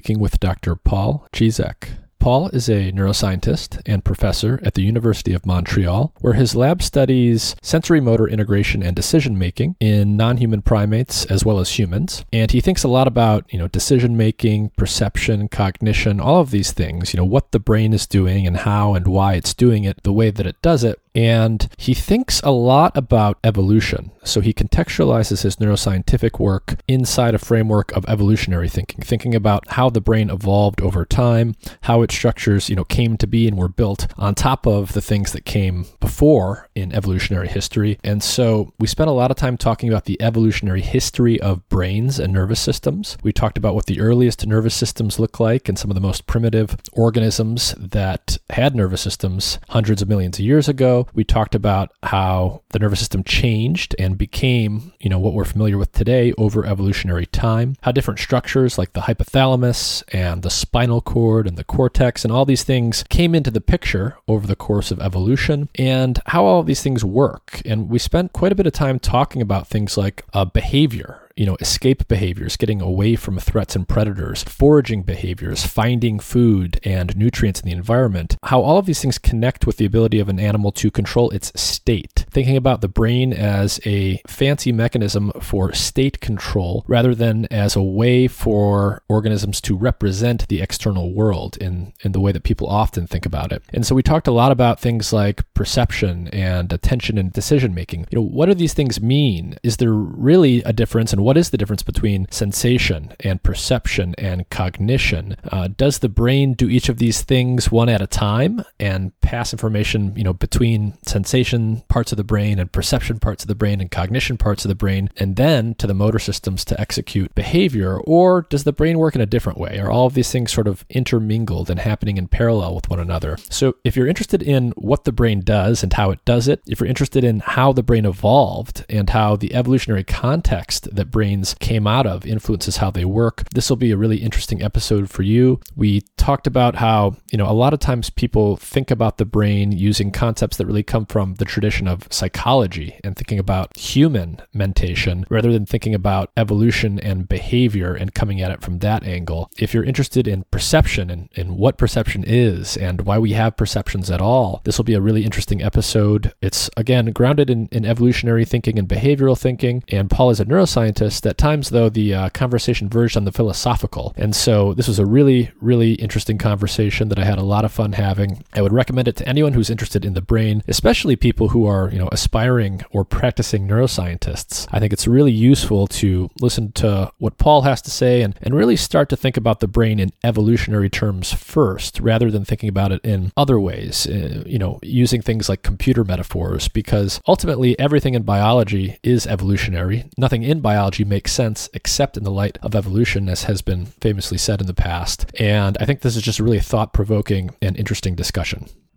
speaking with Dr. Paul Cisek. Paul is a neuroscientist and professor at the University of Montreal, where his lab studies sensory motor integration and decision making in non-human primates as well as humans. And he thinks a lot about, you know, decision making, perception, cognition, all of these things, you know, what the brain is doing and how and why it's doing it the way that it does it. And he thinks a lot about evolution. So he contextualizes his neuroscientific work inside a framework of evolutionary thinking, thinking about how the brain evolved over time, how its structures, you know, came to be and were built on top of the things that came before in evolutionary history. And so we spent a lot of time talking about the evolutionary history of brains and nervous systems. We talked about what the earliest nervous systems look like and some of the most primitive organisms that had nervous systems hundreds of millions of years ago we talked about how the nervous system changed and became, you know, what we're familiar with today over evolutionary time. How different structures like the hypothalamus and the spinal cord and the cortex and all these things came into the picture over the course of evolution and how all these things work. And we spent quite a bit of time talking about things like uh, behavior you know, escape behaviors, getting away from threats and predators, foraging behaviors, finding food and nutrients in the environment, how all of these things connect with the ability of an animal to control its state. Thinking about the brain as a fancy mechanism for state control rather than as a way for organisms to represent the external world in, in the way that people often think about it. And so we talked a lot about things like perception and attention and decision making. You know, what do these things mean? Is there really a difference in what is the difference between sensation and perception and cognition? Uh, does the brain do each of these things one at a time and pass information, you know, between sensation parts of the brain and perception parts of the brain and cognition parts of the brain, and then to the motor systems to execute behavior? Or does the brain work in a different way? Are all of these things sort of intermingled and happening in parallel with one another? So, if you're interested in what the brain does and how it does it, if you're interested in how the brain evolved and how the evolutionary context that brains came out of influences how they work. This will be a really interesting episode for you. We talked about how, you know, a lot of times people think about the brain using concepts that really come from the tradition of psychology and thinking about human mentation rather than thinking about evolution and behavior and coming at it from that angle. If you're interested in perception and, and what perception is and why we have perceptions at all, this will be a really interesting episode. It's, again, grounded in, in evolutionary thinking and behavioral thinking. And Paul is a neuroscientist at times, though, the uh, conversation verged on the philosophical. And so this was a really, really interesting conversation that I had a lot of fun having. I would recommend it to anyone who's interested in the brain, especially people who are, you know, aspiring or practicing neuroscientists. I think it's really useful to listen to what Paul has to say and, and really start to think about the brain in evolutionary terms first, rather than thinking about it in other ways, uh, you know, using things like computer metaphors, because ultimately everything in biology is evolutionary. Nothing in biology makes sense except in the light of evolution, as has been famously said in the past. And I think this is just a really thought provoking and interesting discussion.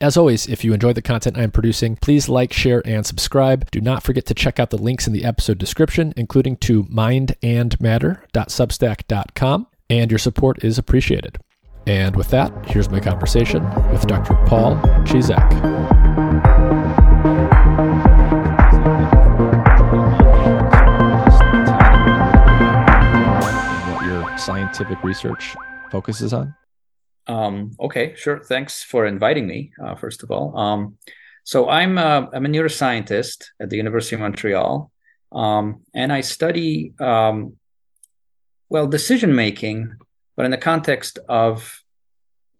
As always, if you enjoy the content I am producing, please like, share, and subscribe. Do not forget to check out the links in the episode description, including to mindandmatter.substack.com. and your support is appreciated. And with that, here's my conversation with Dr. Paul your scientific research focuses on? Um, okay, sure. Thanks for inviting me. Uh, first of all, um, so I'm a, uh, I'm a neuroscientist at the University of Montreal, um, and I study um, well decision making, but in the context of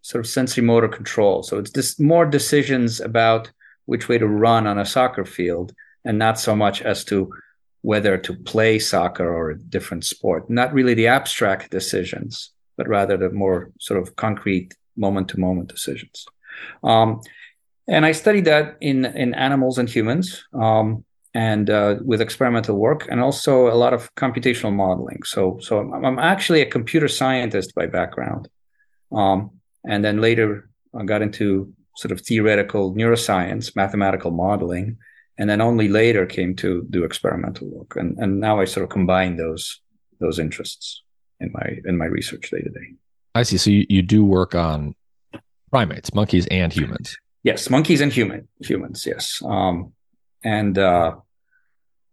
sort of sensory motor control. So it's just more decisions about which way to run on a soccer field, and not so much as to whether to play soccer or a different sport. Not really the abstract decisions but rather the more sort of concrete moment to moment decisions. Um, and I studied that in, in animals and humans um, and uh, with experimental work and also a lot of computational modeling. So, so I'm, I'm actually a computer scientist by background. Um, and then later I got into sort of theoretical neuroscience, mathematical modeling, and then only later came to do experimental work. And, and now I sort of combine those those interests in my in my research day to day. I see. So you, you do work on primates, monkeys, and humans. Yes, monkeys and human humans. Yes, um, and uh,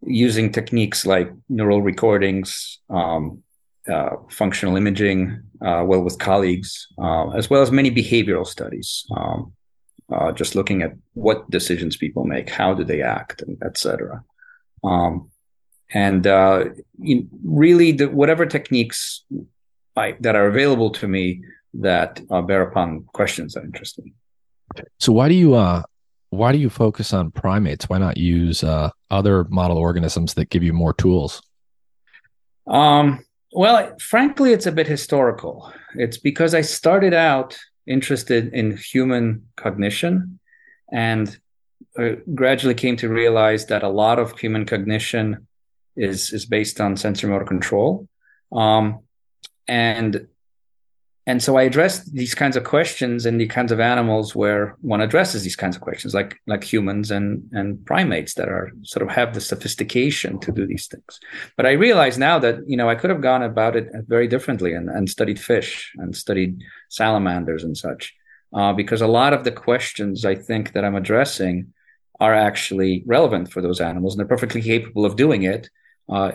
using techniques like neural recordings, um, uh, functional imaging, uh, well with colleagues, uh, as well as many behavioral studies. Um, uh, just looking at what decisions people make, how do they act, and etc. Um, and uh, really the, whatever techniques I, that are available to me that uh, bear upon questions that interest me. So why do you uh, why do you focus on primates? Why not use uh, other model organisms that give you more tools? Um, well, frankly, it's a bit historical. It's because I started out interested in human cognition and uh, gradually came to realize that a lot of human cognition is is based on sensory motor control, um, and and so I address these kinds of questions in the kinds of animals where one addresses these kinds of questions, like like humans and and primates that are sort of have the sophistication to do these things. But I realize now that you know I could have gone about it very differently and, and studied fish and studied salamanders and such, uh, because a lot of the questions I think that I'm addressing are actually relevant for those animals and they're perfectly capable of doing it uh,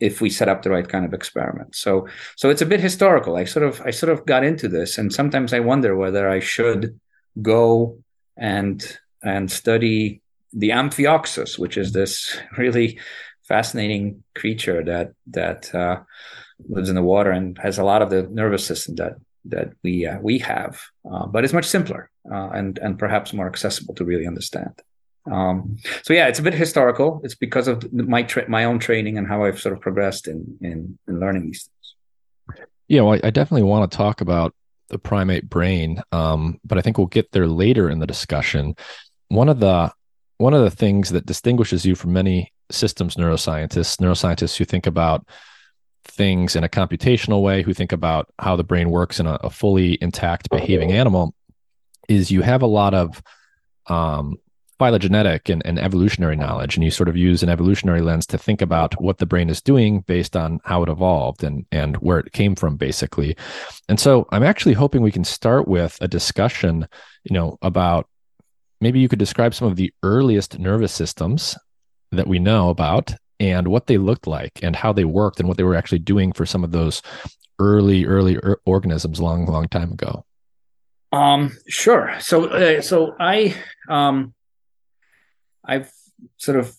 if we set up the right kind of experiment. So so it's a bit historical. I sort of I sort of got into this, and sometimes I wonder whether I should go and and study the Amphioxus, which is this really fascinating creature that that uh, lives in the water and has a lot of the nervous system that that we uh, we have, uh, but it's much simpler uh, and and perhaps more accessible to really understand. Um, so yeah, it's a bit historical. It's because of my tra- my own training and how I've sort of progressed in in, in learning these things. Yeah, well, I definitely want to talk about the primate brain, um, but I think we'll get there later in the discussion. One of the one of the things that distinguishes you from many systems neuroscientists, neuroscientists who think about things in a computational way, who think about how the brain works in a, a fully intact behaving animal, is you have a lot of um, phylogenetic and, and evolutionary knowledge and you sort of use an evolutionary lens to think about what the brain is doing based on how it evolved and and where it came from basically. And so i'm actually hoping we can start with a discussion you know about maybe you could describe some of the earliest nervous systems that we know about and what they looked like and how they worked and what they were actually doing for some of those early early er- organisms long long time ago. Um sure. So uh, so i um I've sort of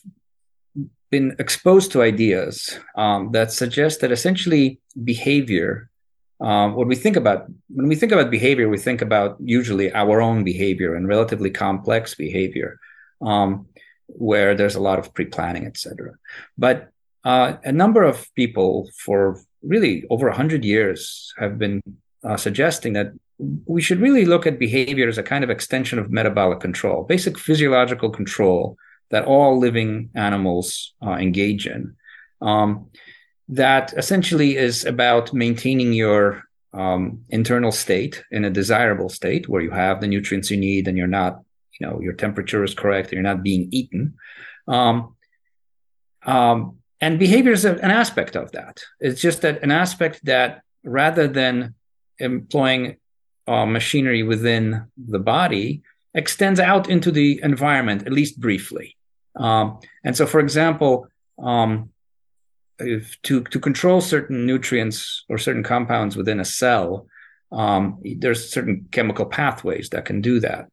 been exposed to ideas um, that suggest that essentially behavior, um, what we think about when we think about behavior, we think about usually our own behavior and relatively complex behavior, um, where there's a lot of pre-planning, etc. But uh, a number of people for really over 100 years have been uh, suggesting that we should really look at behavior as a kind of extension of metabolic control, basic physiological control that all living animals uh, engage in. Um, that essentially is about maintaining your um, internal state in a desirable state where you have the nutrients you need and you're not, you know, your temperature is correct and you're not being eaten. Um, um, and behavior is an aspect of that. It's just that an aspect that rather than employing uh, machinery within the body, extends out into the environment, at least briefly. Um, and so, for example, um, if to, to control certain nutrients or certain compounds within a cell, um, there's certain chemical pathways that can do that,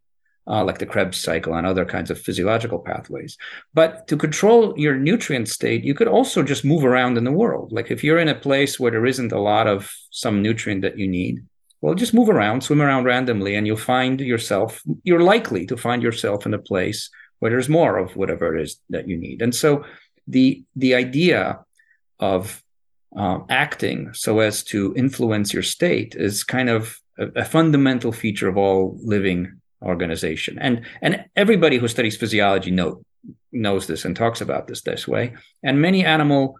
uh, like the Krebs cycle and other kinds of physiological pathways. But to control your nutrient state, you could also just move around in the world. Like if you're in a place where there isn't a lot of some nutrient that you need, well, just move around, swim around randomly, and you'll find yourself, you're likely to find yourself in a place where there's more of whatever it is that you need. And so the the idea of um, acting so as to influence your state is kind of a, a, fundamental feature of all living organization. And and everybody who studies physiology know knows this and talks about this this way. And many animal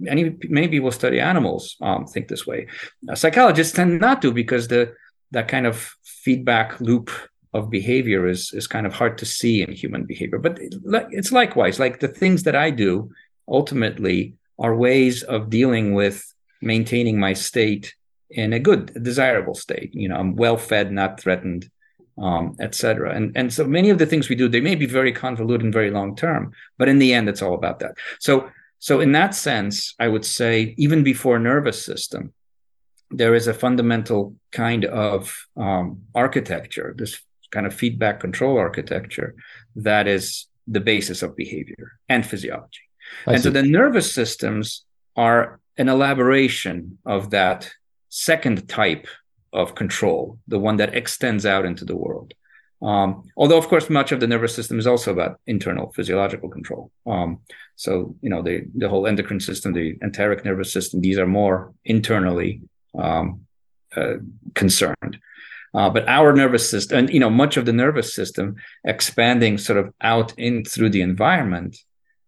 many many people study animals um, think this way. Uh, psychologists tend not to because the that kind of feedback loop of behavior is is kind of hard to see in human behavior. But it's likewise like the things that I do ultimately are ways of dealing with maintaining my state in a good, desirable state. You know, I'm well fed, not threatened, um, etc. And and so many of the things we do, they may be very convoluted and very long term, but in the end, it's all about that. So so in that sense, I would say even before nervous system, there is a fundamental kind of um, architecture, this kind of feedback control architecture that is the basis of behavior and physiology. I and see. so the nervous systems are an elaboration of that second type of control, the one that extends out into the world. Um, although, of course, much of the nervous system is also about internal physiological control. Um, so, you know, the, the whole endocrine system, the enteric nervous system, these are more internally um, uh, concerned. Uh, but our nervous system, and you know, much of the nervous system expanding sort of out in through the environment,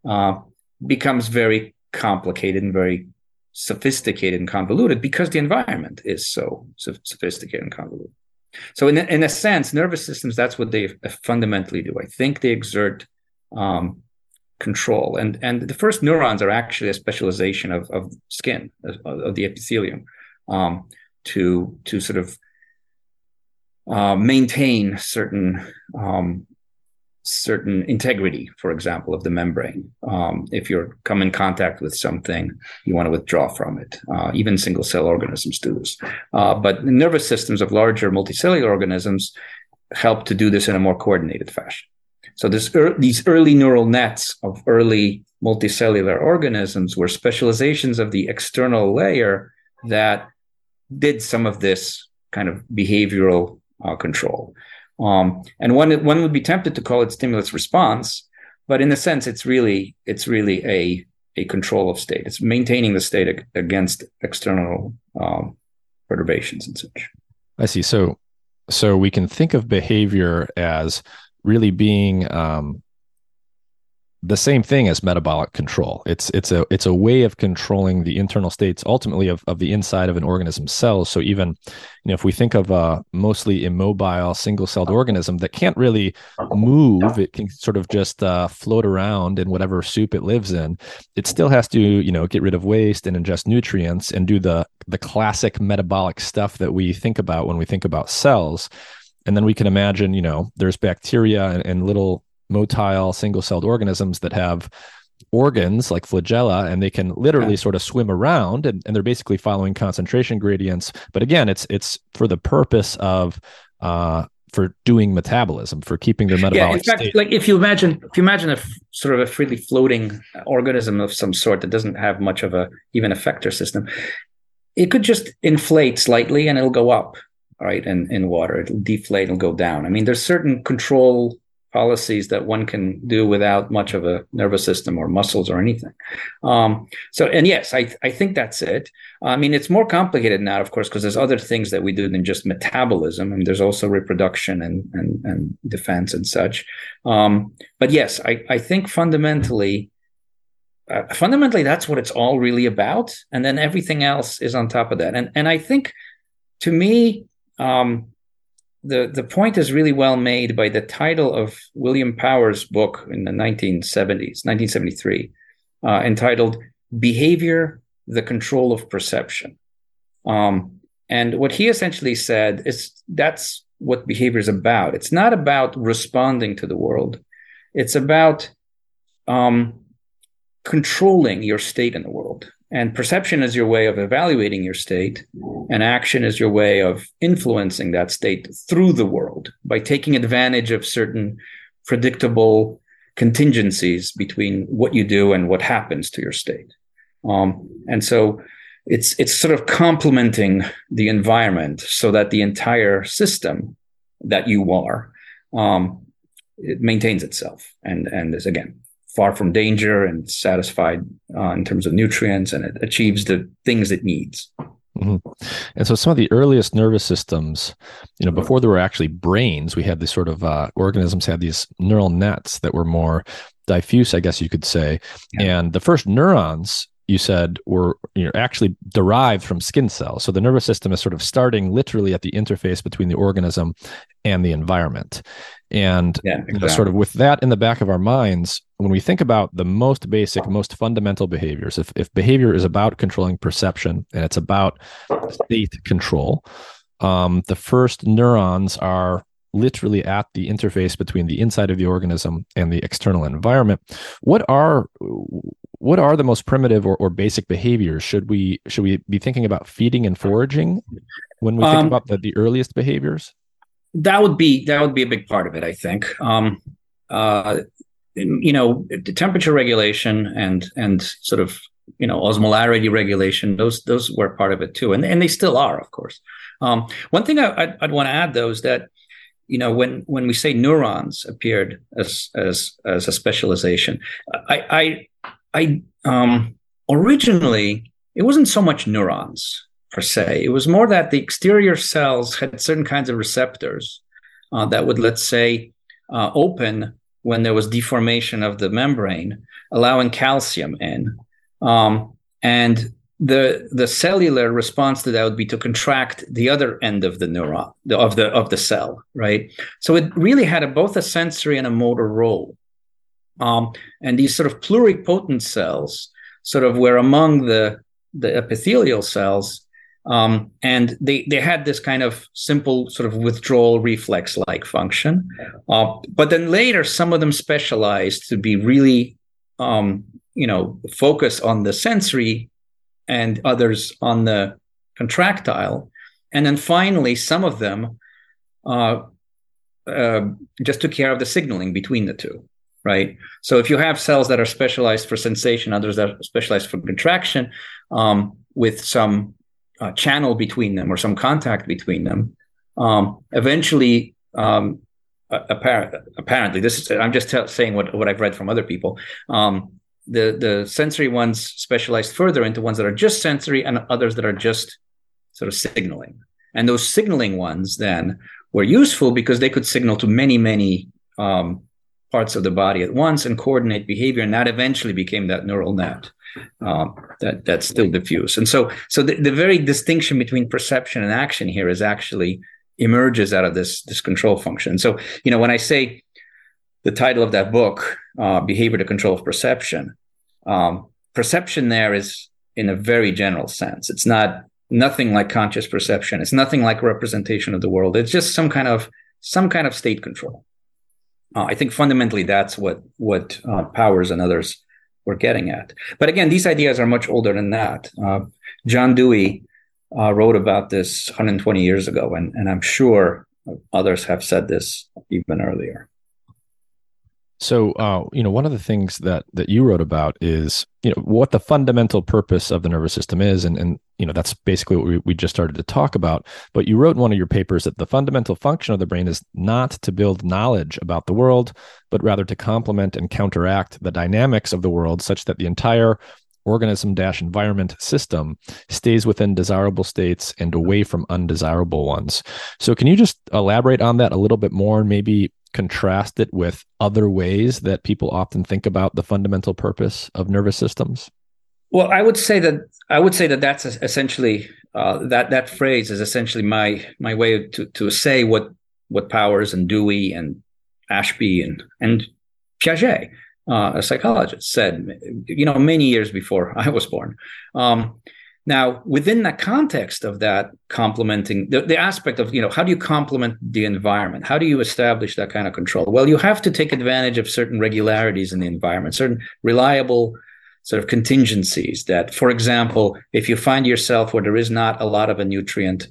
uh, becomes very complicated and very sophisticated and convoluted because the environment is so sophisticated and convoluted. So, in, in a sense, nervous systems, that's what they fundamentally do. I think they exert um, control. And, and the first neurons are actually a specialization of, of skin, of, of the epithelium, um, to, to sort of uh, maintain certain um, certain integrity, for example, of the membrane. Um, if you're come in contact with something, you want to withdraw from it. Uh, even single cell organisms do this. Uh, but nervous systems of larger multicellular organisms help to do this in a more coordinated fashion. So this er- these early neural nets of early multicellular organisms were specializations of the external layer that did some of this kind of behavioral uh, control. Um, and one one would be tempted to call it stimulus response, but in a sense, it's really it's really a a control of state. It's maintaining the state against external um, perturbations and such. I see. So so we can think of behavior as really being um, the same thing as metabolic control. It's it's a it's a way of controlling the internal states ultimately of, of the inside of an organism's cells. So even you know if we think of a mostly immobile single-celled organism that can't really move, it can sort of just uh, float around in whatever soup it lives in. It still has to you know get rid of waste and ingest nutrients and do the the classic metabolic stuff that we think about when we think about cells. And then we can imagine, you know, there's bacteria and, and little motile single celled organisms that have organs like flagella and they can literally yeah. sort of swim around and, and they're basically following concentration gradients but again it's it's for the purpose of uh for doing metabolism for keeping their metabolic yeah, in fact, state. like if you imagine if you imagine a f- sort of a freely floating organism of some sort that doesn't have much of a even effector system it could just inflate slightly and it'll go up right in, in water it'll deflate and go down i mean there's certain control policies that one can do without much of a nervous system or muscles or anything. Um, so, and yes, I, I think that's it. I mean, it's more complicated now, of course, because there's other things that we do than just metabolism, and there's also reproduction and and, and defense and such. Um, but yes, I, I think fundamentally. Uh, fundamentally, that's what it's all really about, and then everything else is on top of that. And and I think, to me, um, the the point is really well made by the title of William Powers' book in the 1970s, 1973, uh, entitled "Behavior: The Control of Perception." Um, and what he essentially said is that's what behavior is about. It's not about responding to the world. It's about um, controlling your state in the world. And perception is your way of evaluating your state, and action is your way of influencing that state through the world by taking advantage of certain predictable contingencies between what you do and what happens to your state. Um, and so it's it's sort of complementing the environment so that the entire system that you are um, it maintains itself and and is again far from danger and satisfied uh, in terms of nutrients and it achieves the things it needs. Mm-hmm. And so, some of the earliest nervous systems, you know, before there were actually brains, we had these sort of uh, organisms had these neural nets that were more diffuse, I guess you could say. Yeah. And the first neurons you said were you know, actually derived from skin cells. So the nervous system is sort of starting literally at the interface between the organism and the environment. And yeah, exactly. you know, sort of with that in the back of our minds, when we think about the most basic, most fundamental behaviors, if, if behavior is about controlling perception and it's about state control, um, the first neurons are literally at the interface between the inside of the organism and the external environment. What are what are the most primitive or, or basic behaviors? Should we should we be thinking about feeding and foraging when we think um, about the, the earliest behaviors? That would be that would be a big part of it i think. Um, uh, you know the temperature regulation and and sort of you know osmolarity regulation those those were part of it too. And, and they still are of course. Um, one thing I, would I'd want to add though is that you know when when we say neurons appeared as as as a specialization i i i um originally it wasn't so much neurons per se. It was more that the exterior cells had certain kinds of receptors uh, that would, let's say, uh, open when there was deformation of the membrane, allowing calcium in. Um, and the the cellular response to that would be to contract the other end of the neuron of the of the cell, right? So it really had a, both a sensory and a motor role. Um, and these sort of pluripotent cells sort of were among the the epithelial cells um, and they they had this kind of simple sort of withdrawal reflex like function. Uh, but then later, some of them specialized to be really, um, you know, focus on the sensory, and others on the contractile. And then finally, some of them uh, uh, just took care of the signaling between the two right? So if you have cells that are specialized for sensation, others that are specialized for contraction, um, with some uh, channel between them or some contact between them. Um, eventually, um, apparent, apparently, this is I'm just t- saying what, what I've read from other people. Um, the the sensory ones specialized further into ones that are just sensory and others that are just sort of signaling. And those signaling ones then were useful because they could signal to many many um, parts of the body at once and coordinate behavior, and that eventually became that neural net um, that that's still diffuse. And so, so the, the very distinction between perception and action here is actually emerges out of this this control function. So, you know, when I say the title of that book, uh, "Behavior to Control of Perception," um, perception there is in a very general sense. It's not nothing like conscious perception. It's nothing like representation of the world. It's just some kind of some kind of state control. Uh, I think fundamentally that's what what uh, Powers and others we're getting at. But again, these ideas are much older than that. Uh, John Dewey uh, wrote about this 120 years ago, and, and I'm sure others have said this even earlier. So, uh, you know, one of the things that that you wrote about is, you know, what the fundamental purpose of the nervous system is, and and you know, that's basically what we, we just started to talk about. But you wrote in one of your papers that the fundamental function of the brain is not to build knowledge about the world, but rather to complement and counteract the dynamics of the world, such that the entire organism dash environment system stays within desirable states and away from undesirable ones. So, can you just elaborate on that a little bit more, and maybe contrast it with other ways that people often think about the fundamental purpose of nervous systems? Well, I would say that I would say that that's essentially uh, that that phrase is essentially my my way to to say what what Powers and Dewey and Ashby and and Piaget, uh, a psychologist, said you know many years before I was born. Um, now, within the context of that complementing the, the aspect of, you know, how do you complement the environment? How do you establish that kind of control? Well, you have to take advantage of certain regularities in the environment, certain reliable sort of contingencies that, for example, if you find yourself where there is not a lot of a nutrient,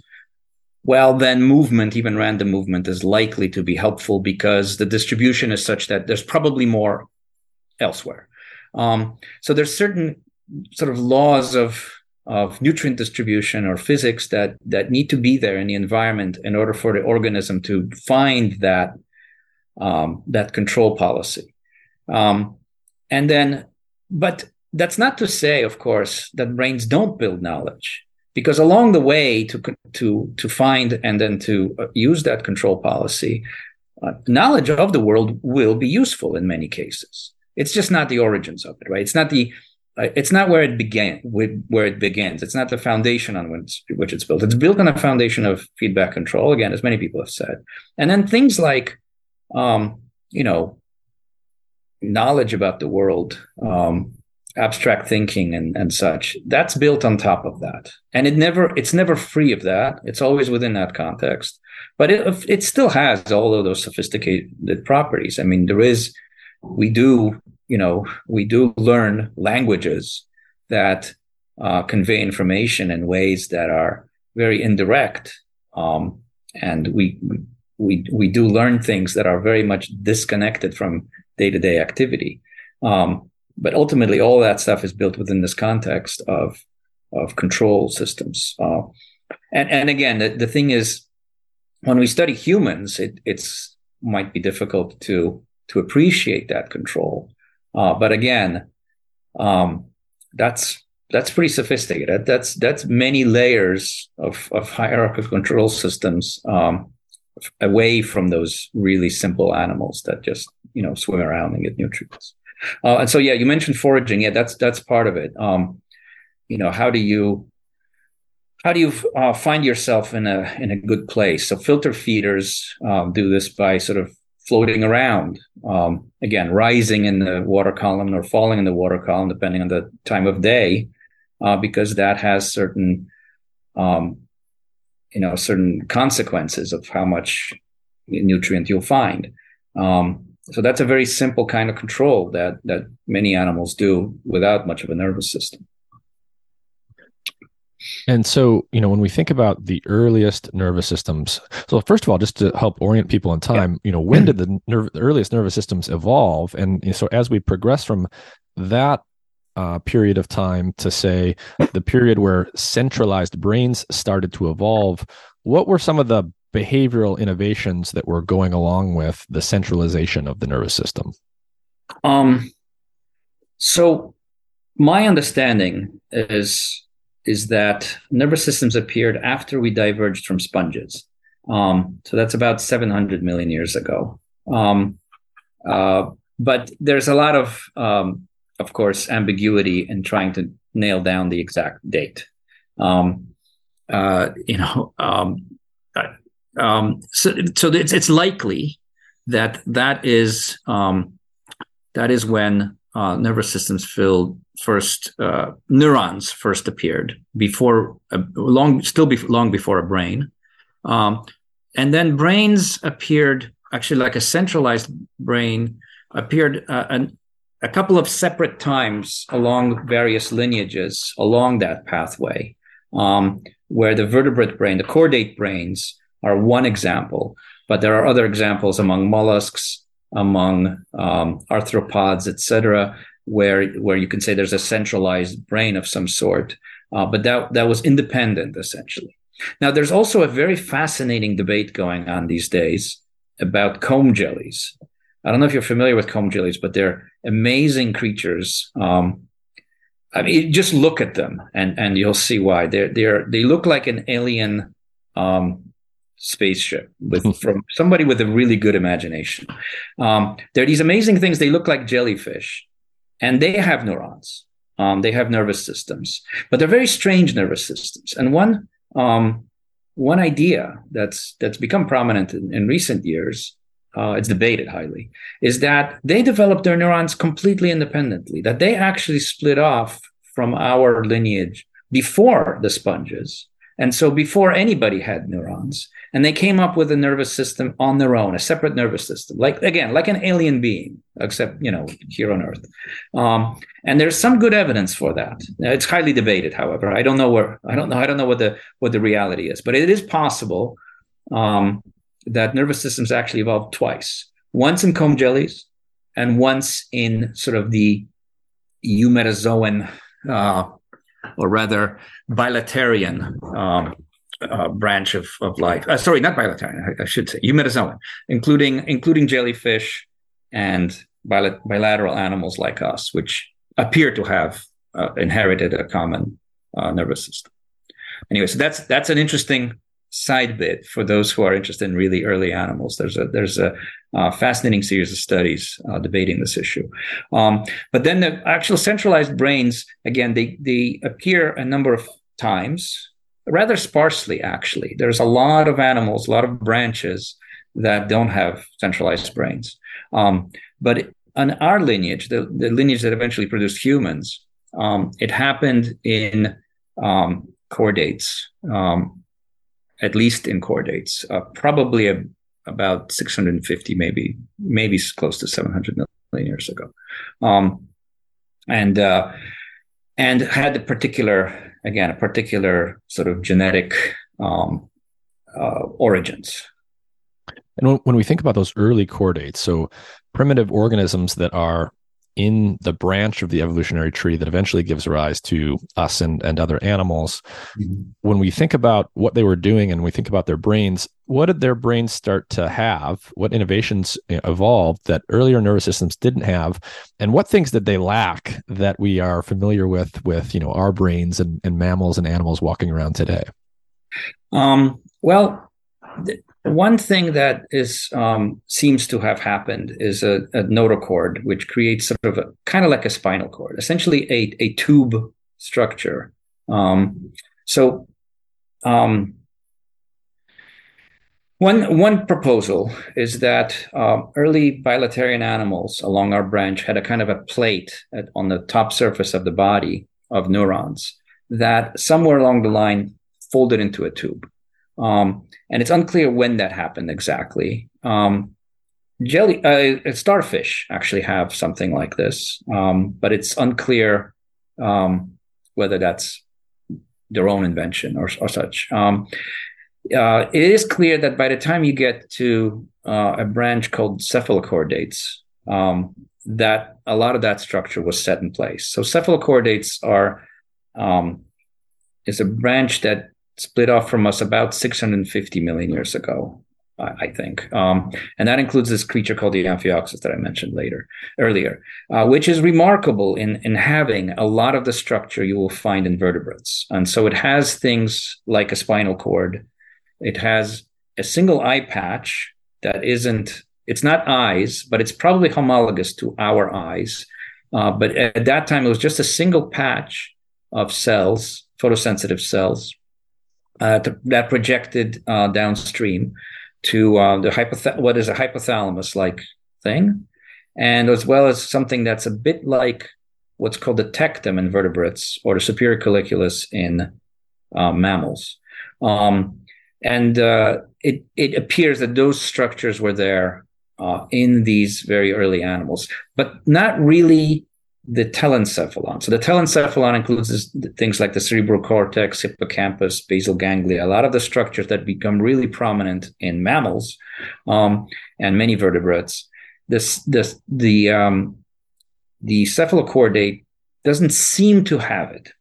well, then movement, even random movement, is likely to be helpful because the distribution is such that there's probably more elsewhere. Um, so there's certain sort of laws of of nutrient distribution or physics that that need to be there in the environment in order for the organism to find that um, that control policy. Um, and then, but that's not to say, of course, that brains don't build knowledge, because along the way to to to find and then to uh, use that control policy, uh, knowledge of the world will be useful in many cases. It's just not the origins of it, right? It's not the it's not where it began where it begins. It's not the foundation on which, it's built. It's built on a foundation of feedback control again as many people have said. And then things like um, you know knowledge about the world um, abstract thinking and, and such that's built on top of that. And it never it's never free of that. It's always within that context. But it, it still has all of those sophisticated properties. I mean there is we do you know, we do learn languages that uh, convey information in ways that are very indirect, um, and we we we do learn things that are very much disconnected from day to day activity. Um, but ultimately, all that stuff is built within this context of of control systems. Uh, and and again, the, the thing is, when we study humans, it it's might be difficult to to appreciate that control uh, but again, um, that's that's pretty sophisticated. That's that's many layers of of hierarchical control systems um, away from those really simple animals that just you know swim around and get nutrients. Uh, and so yeah, you mentioned foraging. Yeah, that's that's part of it. Um, you know, how do you how do you uh, find yourself in a in a good place? So filter feeders um, do this by sort of floating around. Um, again, rising in the water column or falling in the water column, depending on the time of day, uh, because that has certain, um, you know, certain consequences of how much nutrient you'll find. Um, so that's a very simple kind of control that that many animals do without much of a nervous system. And so, you know, when we think about the earliest nervous systems, so first of all, just to help orient people in time, yeah. you know, when did the, nerve, the earliest nervous systems evolve? And you know, so, as we progress from that uh, period of time to say the period where centralized brains started to evolve, what were some of the behavioral innovations that were going along with the centralization of the nervous system? Um, so, my understanding is is that nervous systems appeared after we diverged from sponges. Um, so that's about 700 million years ago. Um, uh, but there's a lot of, um, of course, ambiguity in trying to nail down the exact date. Um, uh, you know, um, um, so, so it's, it's likely that that is that is when uh, nervous systems filled first uh, neurons first appeared before uh, long still be, long before a brain. Um, and then brains appeared actually like a centralized brain appeared uh, an, a couple of separate times along various lineages along that pathway um, where the vertebrate brain the chordate brains are one example but there are other examples among mollusks among um, arthropods etc where where you can say there's a centralized brain of some sort, uh, but that that was independent essentially. Now there's also a very fascinating debate going on these days about comb jellies. I don't know if you're familiar with comb jellies, but they're amazing creatures. Um, I mean, just look at them and and you'll see why they're they're they look like an alien um, spaceship with from somebody with a really good imagination. Um, they're these amazing things. They look like jellyfish, and they have neurons. Um, they have nervous systems, but they're very strange nervous systems. And one um, one idea that's that's become prominent in, in recent years, uh, it's debated highly, is that they develop their neurons completely independently. That they actually split off from our lineage before the sponges. And so before anybody had neurons, and they came up with a nervous system on their own, a separate nervous system, like again, like an alien being, except you know here on Earth. Um, and there's some good evidence for that. It's highly debated, however. I don't know where I don't know I don't know what the what the reality is, but it is possible um, that nervous systems actually evolved twice: once in comb jellies, and once in sort of the Eumetazoan. Uh, or rather bilaterian um, uh, branch of, of life. Uh, sorry, not bilaterian. I, I, should say eumetazoan, including including jellyfish and bilateral animals like us, which appear to have uh, inherited a common uh, nervous system. Anyway, so that's that's an interesting side bit for those who are interested in really early animals. There's a there's a uh, fascinating series of studies uh, debating this issue. Um, but then the actual centralized brains, again, they they appear a number of times, rather sparsely actually. There's a lot of animals, a lot of branches that don't have centralized brains. Um, but on our lineage, the, the lineage that eventually produced humans, um, it happened in um, chordates. Um, at least in chordates, uh, probably a, about 650, maybe maybe close to 700 million years ago, um, and uh, and had a particular again a particular sort of genetic um, uh, origins. And when we think about those early chordates, so primitive organisms that are in the branch of the evolutionary tree that eventually gives rise to us and, and other animals. Mm-hmm. When we think about what they were doing and we think about their brains, what did their brains start to have? What innovations evolved that earlier nervous systems didn't have? And what things did they lack that we are familiar with with you know our brains and, and mammals and animals walking around today? Um, well, th- one thing that is um, seems to have happened is a, a notochord, which creates sort of a kind of like a spinal cord, essentially a, a tube structure. Um, so, um, one one proposal is that uh, early bilaterian animals along our branch had a kind of a plate at, on the top surface of the body of neurons that somewhere along the line folded into a tube. Um, and it's unclear when that happened exactly. Um, jelly, uh, starfish actually have something like this, um, but it's unclear um, whether that's their own invention or, or such. Um, uh, it is clear that by the time you get to uh, a branch called cephalochordates, um, that a lot of that structure was set in place. So cephalochordates are is a branch that split off from us about 650 million years ago, I, I think. Um, and that includes this creature called the Amphioxus that I mentioned later, earlier, uh, which is remarkable in, in having a lot of the structure you will find in vertebrates. And so it has things like a spinal cord. It has a single eye patch that isn't, it's not eyes, but it's probably homologous to our eyes. Uh, but at that time, it was just a single patch of cells, photosensitive cells, uh, to, that projected uh, downstream to uh, the hypoth- what is a hypothalamus like thing, and as well as something that's a bit like what's called the tectum in vertebrates or the superior colliculus in uh, mammals. Um, and uh, it, it appears that those structures were there uh, in these very early animals, but not really the telencephalon. So the telencephalon includes things like the cerebral cortex, hippocampus, basal ganglia, a lot of the structures that become really prominent in mammals um, and many vertebrates. This, this, the, um, the cephalochordate doesn't seem to have it,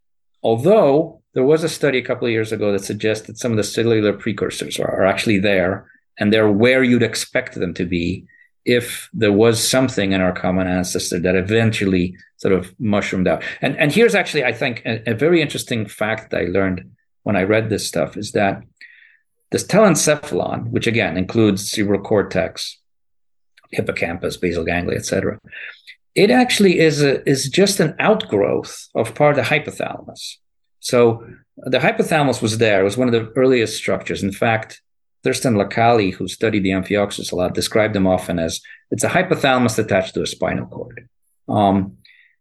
although there was a study a couple of years ago that suggested some of the cellular precursors are, are actually there and they're where you'd expect them to be if there was something in our common ancestor that eventually sort of mushroomed out. And and here's actually, I think, a, a very interesting fact that I learned when I read this stuff is that this telencephalon, which again includes cerebral cortex, hippocampus, basal ganglia, etc., it actually is a, is just an outgrowth of part of the hypothalamus. So the hypothalamus was there; it was one of the earliest structures. In fact, Thurston Lacalli, who studied the Amphioxus a lot, described them often as it's a hypothalamus attached to a spinal cord. Um,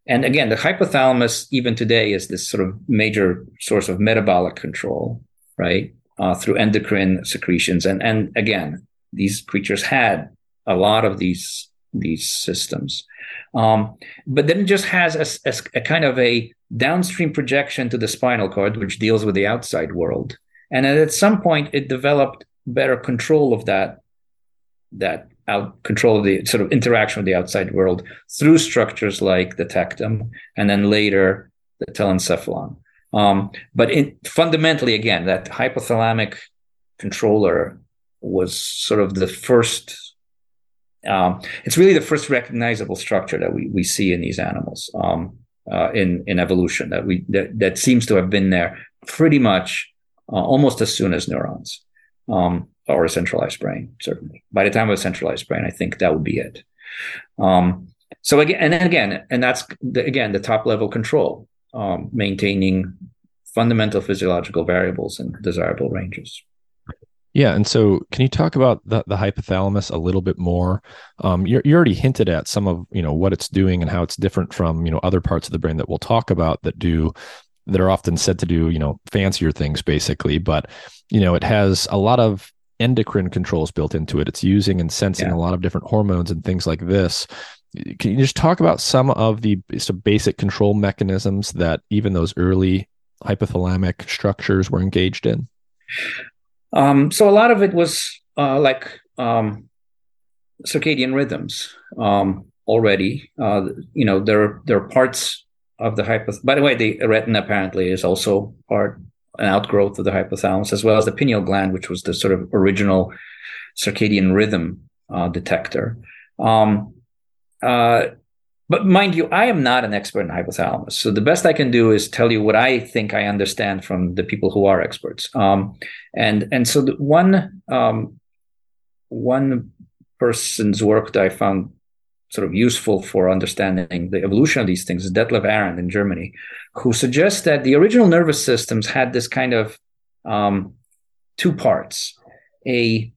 and again, the hypothalamus, even today, is this sort of major source of metabolic control, right? Uh, through endocrine secretions. And, and again, these creatures had a lot of these, these systems. Um, but then it just has a, a, a kind of a downstream projection to the spinal cord, which deals with the outside world. And at some point, it developed better control of that that out control of the sort of interaction with the outside world through structures like the tectum and then later the telencephalon. Um, but in, fundamentally, again, that hypothalamic controller was sort of the first. Um, it's really the first recognizable structure that we, we see in these animals um, uh, in in evolution that we that, that seems to have been there pretty much uh, almost as soon as neurons. Um, or a centralized brain, certainly. By the time of a centralized brain, I think that would be it. Um, so again, and again, and that's the, again the top level control, um, maintaining fundamental physiological variables in desirable ranges. Yeah, and so can you talk about the, the hypothalamus a little bit more? Um, you already hinted at some of you know what it's doing and how it's different from you know other parts of the brain that we'll talk about that do that are often said to do you know fancier things basically, but you know it has a lot of endocrine controls built into it. It's using and sensing yeah. a lot of different hormones and things like this. Can you just talk about some of the some basic control mechanisms that even those early hypothalamic structures were engaged in? Um, so a lot of it was uh, like um, circadian rhythms um, already. Uh, you know, there there are parts of the hypothalamus. By the way, the retina apparently is also part an outgrowth of the hypothalamus, as well as the pineal gland, which was the sort of original circadian rhythm uh, detector. Um, uh, but mind you, I am not an expert in hypothalamus. So the best I can do is tell you what I think I understand from the people who are experts. Um, and and so the one um, one person's work that I found sort of useful for understanding the evolution of these things is Detlev Arendt in Germany, who suggests that the original nervous systems had this kind of um, two parts: a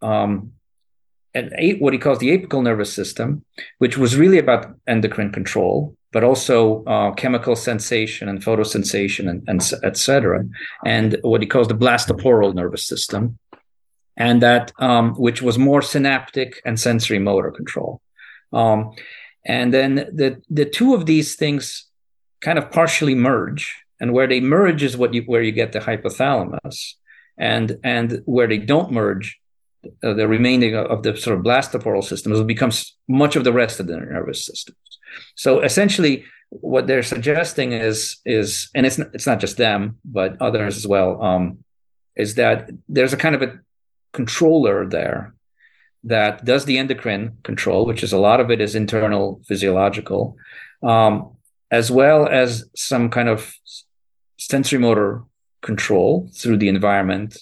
um, an eight, what he calls the apical nervous system, which was really about endocrine control, but also uh, chemical sensation and photosensation and, and etc. And what he calls the blastoporal nervous system, and that um, which was more synaptic and sensory motor control. Um, and then the the two of these things kind of partially merge, and where they merge is what you where you get the hypothalamus, and and where they don't merge, uh, the remaining of the sort of blastoporal system becomes much of the rest of the nervous systems. So essentially, what they're suggesting is is and it's it's not just them but others as well um, is that there's a kind of a controller there that does the endocrine control, which is a lot of it is internal physiological, um, as well as some kind of sensory motor control through the environment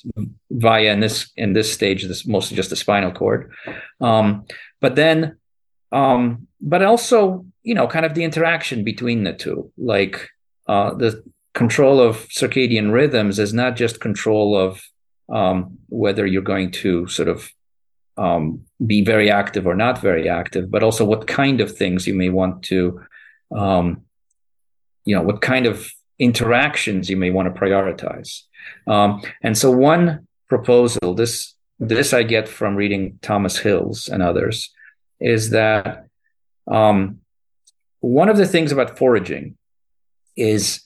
via in this in this stage this mostly just the spinal cord. Um, but then um, but also you know kind of the interaction between the two like uh, the control of circadian rhythms is not just control of um, whether you're going to sort of um, be very active or not very active, but also what kind of things you may want to, um, you know, what kind of interactions you may want to prioritize. Um, and so one proposal, this this I get from reading Thomas Hills and others, is that um, one of the things about foraging is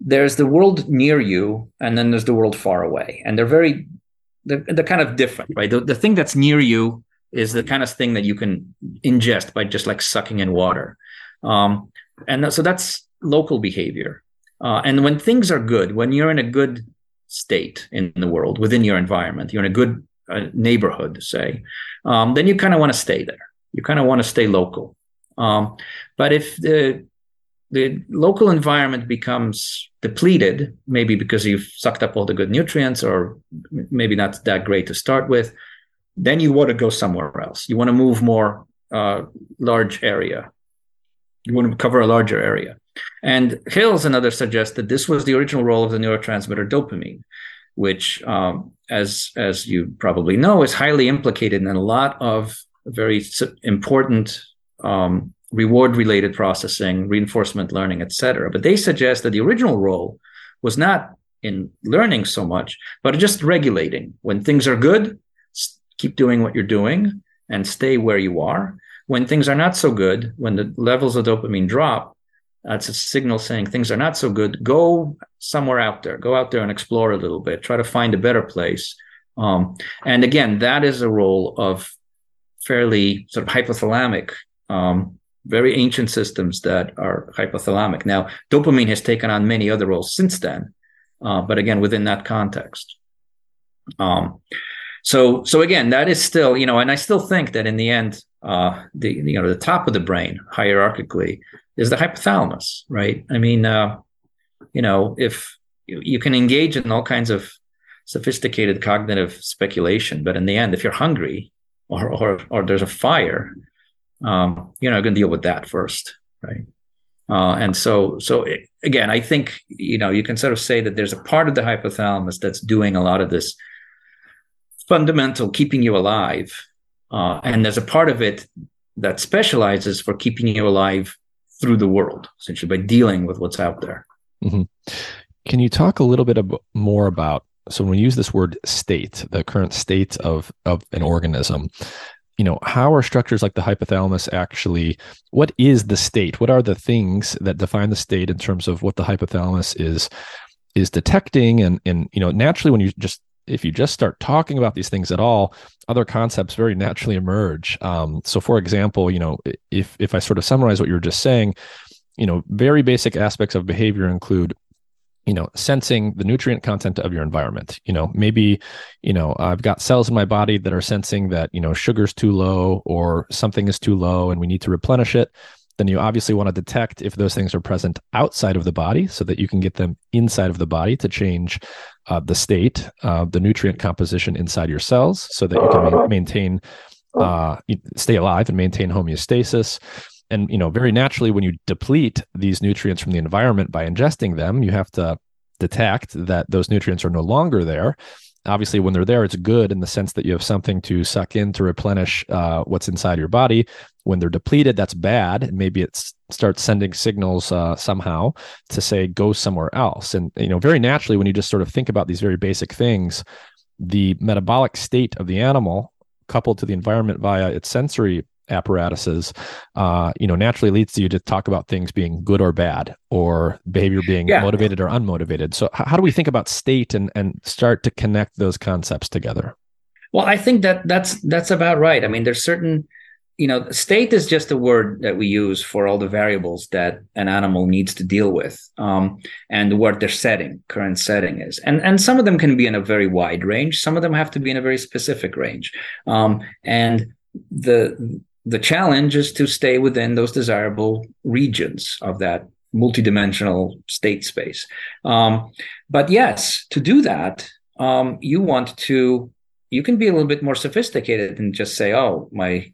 there's the world near you and then there's the world far away and they're very they're, they're kind of different, right? The, the thing that's near you is the kind of thing that you can ingest by just like sucking in water. Um, and so that's local behavior. Uh, and when things are good, when you're in a good state in the world within your environment, you're in a good uh, neighborhood, say, um, then you kind of want to stay there. You kind of want to stay local. Um, but if the the local environment becomes depleted, maybe because you've sucked up all the good nutrients, or maybe not that great to start with, then you want to go somewhere else. You want to move more uh, large area. You want to cover a larger area. And Hills and others suggest that this was the original role of the neurotransmitter dopamine, which, um, as as you probably know, is highly implicated in a lot of very important um, reward related processing, reinforcement learning, etc. But they suggest that the original role was not in learning so much, but just regulating. When things are good, keep doing what you're doing and stay where you are. When things are not so good, when the levels of dopamine drop, that's a signal saying things are not so good. Go somewhere out there. Go out there and explore a little bit. Try to find a better place. Um, and again, that is a role of fairly sort of hypothalamic, um, very ancient systems that are hypothalamic. Now, dopamine has taken on many other roles since then, uh, but again, within that context. Um, so, so again, that is still, you know, and I still think that in the end, uh, the you know the top of the brain hierarchically is the hypothalamus, right? I mean, uh, you know, if you, you can engage in all kinds of sophisticated cognitive speculation, but in the end, if you're hungry or or, or there's a fire, um, you're not going to deal with that first, right? Uh, and so, so again, I think you know you can sort of say that there's a part of the hypothalamus that's doing a lot of this fundamental keeping you alive, uh, and there's a part of it that specializes for keeping you alive through the world, essentially by dealing with what's out there. Mm-hmm. Can you talk a little bit ab- more about so when we use this word state, the current state of of an organism, you know how are structures like the hypothalamus actually what is the state? What are the things that define the state in terms of what the hypothalamus is is detecting? And and you know naturally when you just if you just start talking about these things at all other concepts very naturally emerge. Um, so for example you know if if i sort of summarize what you were just saying you know very basic aspects of behavior include you know sensing the nutrient content of your environment. You know maybe you know i've got cells in my body that are sensing that you know sugar's too low or something is too low and we need to replenish it. Then you obviously want to detect if those things are present outside of the body so that you can get them inside of the body to change uh, the state uh, the nutrient composition inside your cells so that you can ma- maintain uh, stay alive and maintain homeostasis and you know very naturally when you deplete these nutrients from the environment by ingesting them you have to detect that those nutrients are no longer there. Obviously when they're there it's good in the sense that you have something to suck in to replenish uh, what's inside your body. When they're depleted that's bad and maybe it starts sending signals uh, somehow to say go somewhere else. And you know very naturally when you just sort of think about these very basic things the metabolic state of the animal coupled to the environment via its sensory apparatuses, uh, you know, naturally leads to you to talk about things being good or bad, or behavior being yeah. motivated or unmotivated. So, how do we think about state and and start to connect those concepts together? Well, I think that that's that's about right. I mean, there's certain, you know, state is just a word that we use for all the variables that an animal needs to deal with, um, and what their setting, current setting is, and and some of them can be in a very wide range. Some of them have to be in a very specific range, um, and the the challenge is to stay within those desirable regions of that multidimensional state space. Um, but yes, to do that, um, you want to, you can be a little bit more sophisticated and just say, oh, my,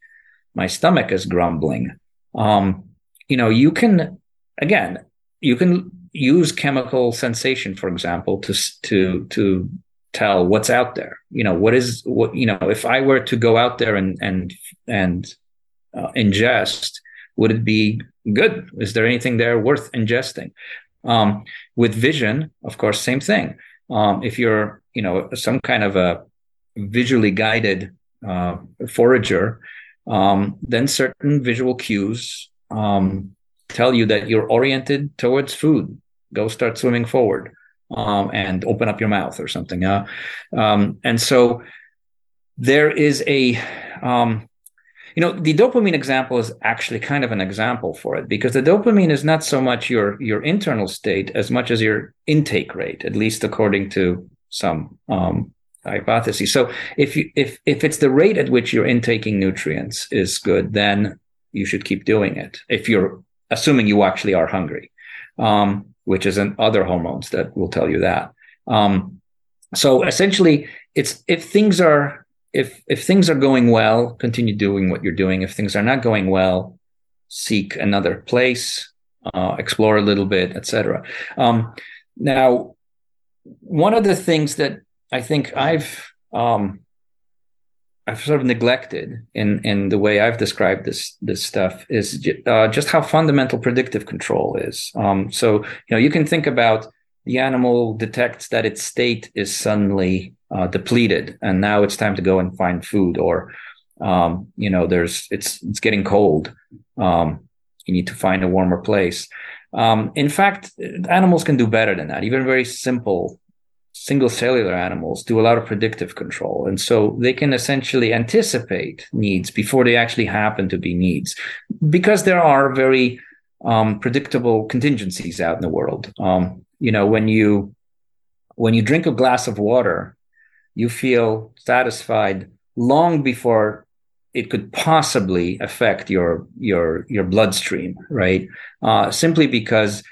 my stomach is grumbling. Um, you know, you can, again, you can use chemical sensation, for example, to, to, to tell what's out there. You know, what is what, you know, if I were to go out there and, and, and uh, ingest, would it be good? Is there anything there worth ingesting? Um, with vision, of course, same thing. Um, if you're, you know, some kind of a visually guided uh, forager, um, then certain visual cues um, tell you that you're oriented towards food. Go start swimming forward um, and open up your mouth or something. Uh, um, and so there is a um, you know the dopamine example is actually kind of an example for it because the dopamine is not so much your your internal state as much as your intake rate at least according to some um, hypotheses. So if you if if it's the rate at which you're intaking nutrients is good then you should keep doing it if you're assuming you actually are hungry um, which is in other hormones that will tell you that. Um, so essentially it's if things are if if things are going well, continue doing what you're doing. If things are not going well, seek another place, uh, explore a little bit, etc. Um, now, one of the things that I think I've um, I've sort of neglected in in the way I've described this this stuff is uh, just how fundamental predictive control is. Um, so you know you can think about the animal detects that its state is suddenly uh, depleted, and now it's time to go and find food, or um, you know there's it's it's getting cold. Um, you need to find a warmer place. Um, in fact, animals can do better than that. Even very simple single cellular animals do a lot of predictive control. And so they can essentially anticipate needs before they actually happen to be needs because there are very um, predictable contingencies out in the world. Um, you know, when you when you drink a glass of water, you feel satisfied long before it could possibly affect your your your bloodstream, right? Uh, simply because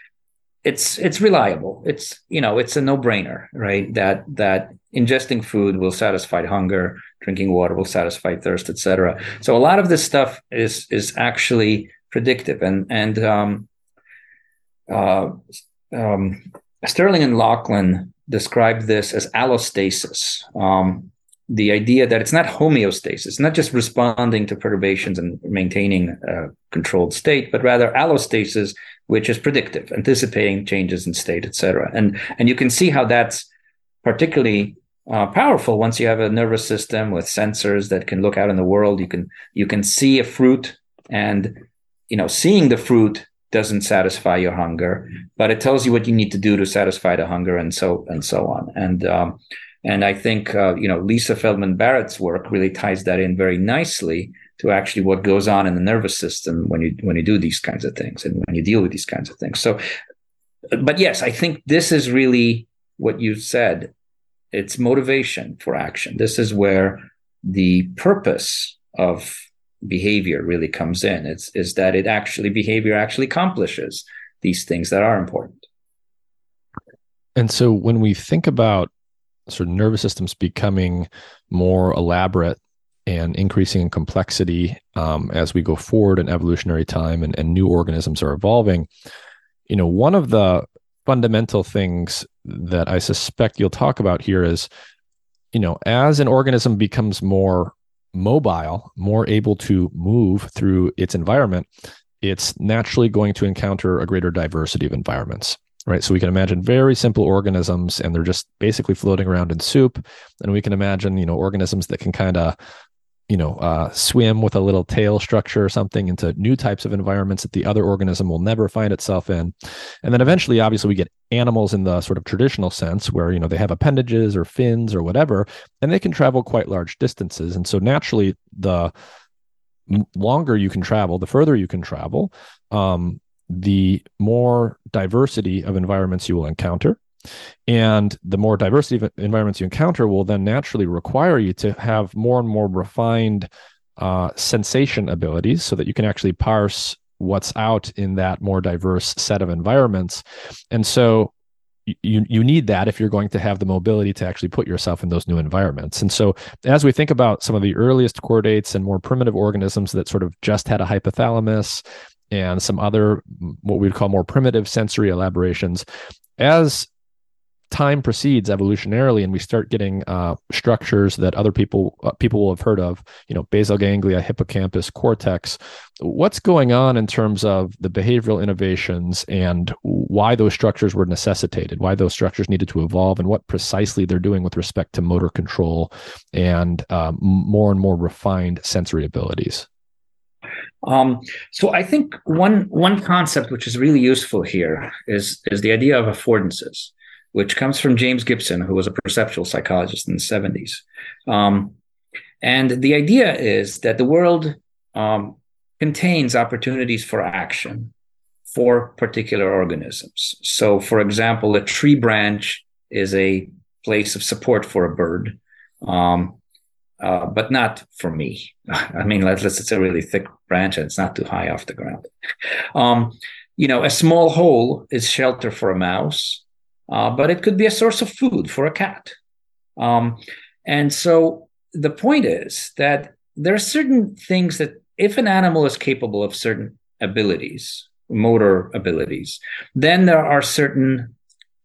it's it's reliable. It's you know it's a no brainer, right? That that ingesting food will satisfy hunger, drinking water will satisfy thirst, etc. So a lot of this stuff is is actually predictive, and and um, uh, um, Sterling and Laughlin described this as allostasis. Um, the idea that it's not homeostasis, not just responding to perturbations and maintaining a controlled state, but rather allostasis, which is predictive, anticipating changes in state, etc. And and you can see how that's particularly uh, powerful once you have a nervous system with sensors that can look out in the world. You can you can see a fruit, and you know seeing the fruit doesn't satisfy your hunger, but it tells you what you need to do to satisfy the hunger, and so and so on. And um, and I think uh, you know Lisa Feldman Barrett's work really ties that in very nicely to actually what goes on in the nervous system when you when you do these kinds of things and when you deal with these kinds of things. So, but yes, I think this is really what you said. It's motivation for action. This is where the purpose of behavior really comes in. It's is that it actually behavior actually accomplishes these things that are important. And so when we think about sort of nervous systems becoming more elaborate and increasing in complexity um, as we go forward in evolutionary time and, and new organisms are evolving you know one of the fundamental things that i suspect you'll talk about here is you know as an organism becomes more mobile more able to move through its environment it's naturally going to encounter a greater diversity of environments right? So we can imagine very simple organisms and they're just basically floating around in soup. And we can imagine, you know, organisms that can kind of, you know, uh, swim with a little tail structure or something into new types of environments that the other organism will never find itself in. And then eventually, obviously, we get animals in the sort of traditional sense where, you know, they have appendages or fins or whatever, and they can travel quite large distances. And so naturally, the longer you can travel, the further you can travel, um, the more diversity of environments you will encounter. And the more diversity of environments you encounter will then naturally require you to have more and more refined uh, sensation abilities so that you can actually parse what's out in that more diverse set of environments. And so you you need that if you're going to have the mobility to actually put yourself in those new environments. And so as we think about some of the earliest chordates and more primitive organisms that sort of just had a hypothalamus and some other what we'd call more primitive sensory elaborations as time proceeds evolutionarily and we start getting uh, structures that other people uh, people will have heard of you know basal ganglia hippocampus cortex. What's going on in terms of the behavioral innovations and why those structures were necessitated why those structures needed to evolve and what precisely they're doing with respect to motor control and um, more and more refined sensory abilities? Um, so I think one one concept which is really useful here is is the idea of affordances, which comes from James Gibson, who was a perceptual psychologist in the seventies. Um, and the idea is that the world um, contains opportunities for action for particular organisms. So, for example, a tree branch is a place of support for a bird. Um, uh, but not for me. I mean, let's it's a really thick branch and it's not too high off the ground. Um, you know, a small hole is shelter for a mouse, uh, but it could be a source of food for a cat. Um, and so the point is that there are certain things that if an animal is capable of certain abilities, motor abilities, then there are certain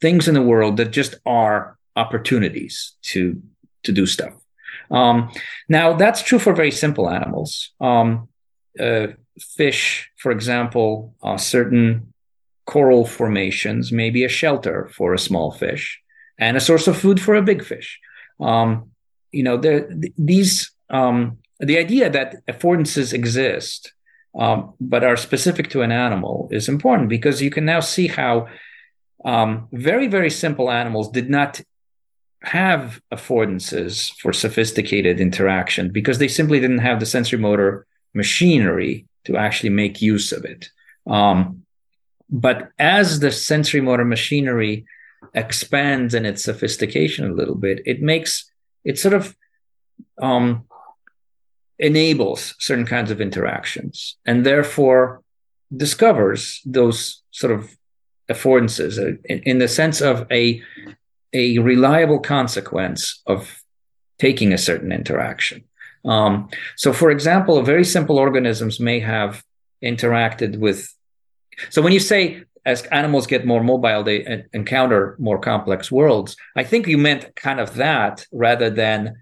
things in the world that just are opportunities to to do stuff. Um, now, that's true for very simple animals. Um, uh, fish, for example, uh, certain coral formations may be a shelter for a small fish and a source of food for a big fish. Um, you know, the, these um, the idea that affordances exist um, but are specific to an animal is important because you can now see how um, very very simple animals did not have affordances for sophisticated interaction because they simply didn't have the sensory motor machinery to actually make use of it. Um, but as the sensory motor machinery expands in its sophistication a little bit, it makes it sort of um, enables certain kinds of interactions and therefore discovers those sort of affordances in, in the sense of a a reliable consequence of taking a certain interaction. Um, so, for example, very simple organisms may have interacted with. So, when you say as animals get more mobile, they encounter more complex worlds, I think you meant kind of that rather than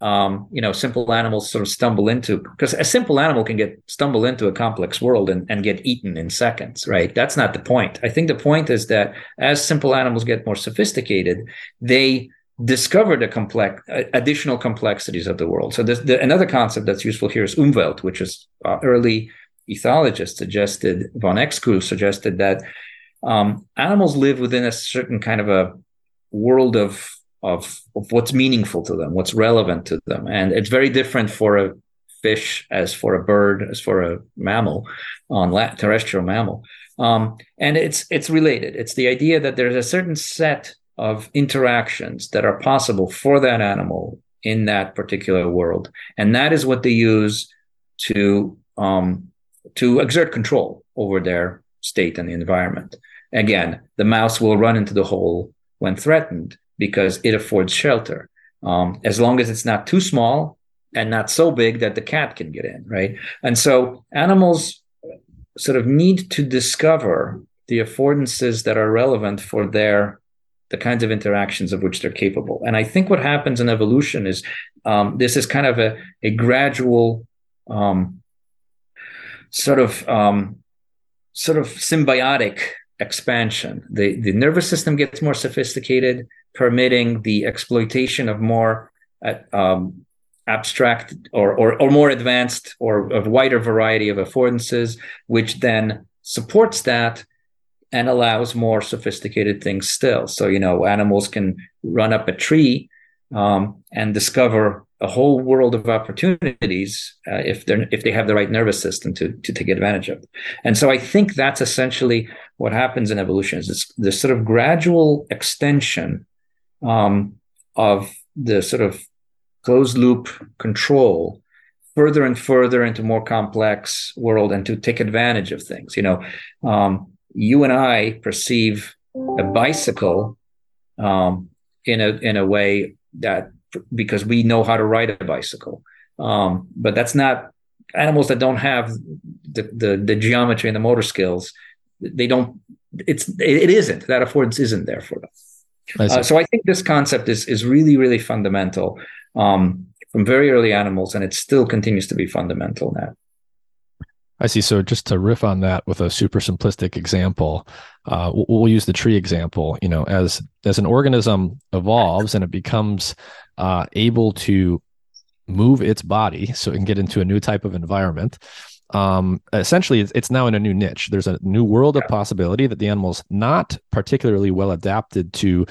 um, you know, simple animals sort of stumble into because a simple animal can get stumble into a complex world and, and get eaten in seconds, right? That's not the point. I think the point is that as simple animals get more sophisticated, they discover the complex additional complexities of the world. So the, another concept that's useful here is Umwelt, which is uh, early ethologists suggested, von Uexküll suggested that um, animals live within a certain kind of a world of of, of what's meaningful to them, what's relevant to them. And it's very different for a fish as for a bird, as for a mammal, on la- terrestrial mammal. Um, and it's it's related. It's the idea that there's a certain set of interactions that are possible for that animal in that particular world, and that is what they use to um, to exert control over their state and the environment. Again, the mouse will run into the hole when threatened, because it affords shelter. Um, as long as it's not too small and not so big that the cat can get in, right? And so animals sort of need to discover the affordances that are relevant for their the kinds of interactions of which they're capable. And I think what happens in evolution is um, this is kind of a, a gradual um, sort of um, sort of symbiotic expansion. The the nervous system gets more sophisticated permitting the exploitation of more uh, um, abstract or, or, or more advanced or a wider variety of affordances, which then supports that and allows more sophisticated things still. So, you know, animals can run up a tree um, and discover a whole world of opportunities uh, if they're if they have the right nervous system to to take advantage of. And so, I think that's essentially what happens in evolution is this, this sort of gradual extension um, of the sort of closed loop control further and further into more complex world and to take advantage of things you know um, you and i perceive a bicycle um, in a in a way that because we know how to ride a bicycle um, but that's not animals that don't have the, the, the geometry and the motor skills they don't it's it isn't that affordance isn't there for them I uh, so I think this concept is is really really fundamental um, from very early animals, and it still continues to be fundamental now. I see. So just to riff on that with a super simplistic example, uh, we'll, we'll, use the tree example. You know, as as an organism evolves and it becomes uh, able to move its body, so it can get into a new type of environment. Um, essentially, it's, it's now in a new niche. There's a new world of possibility that the animal's not particularly well adapted to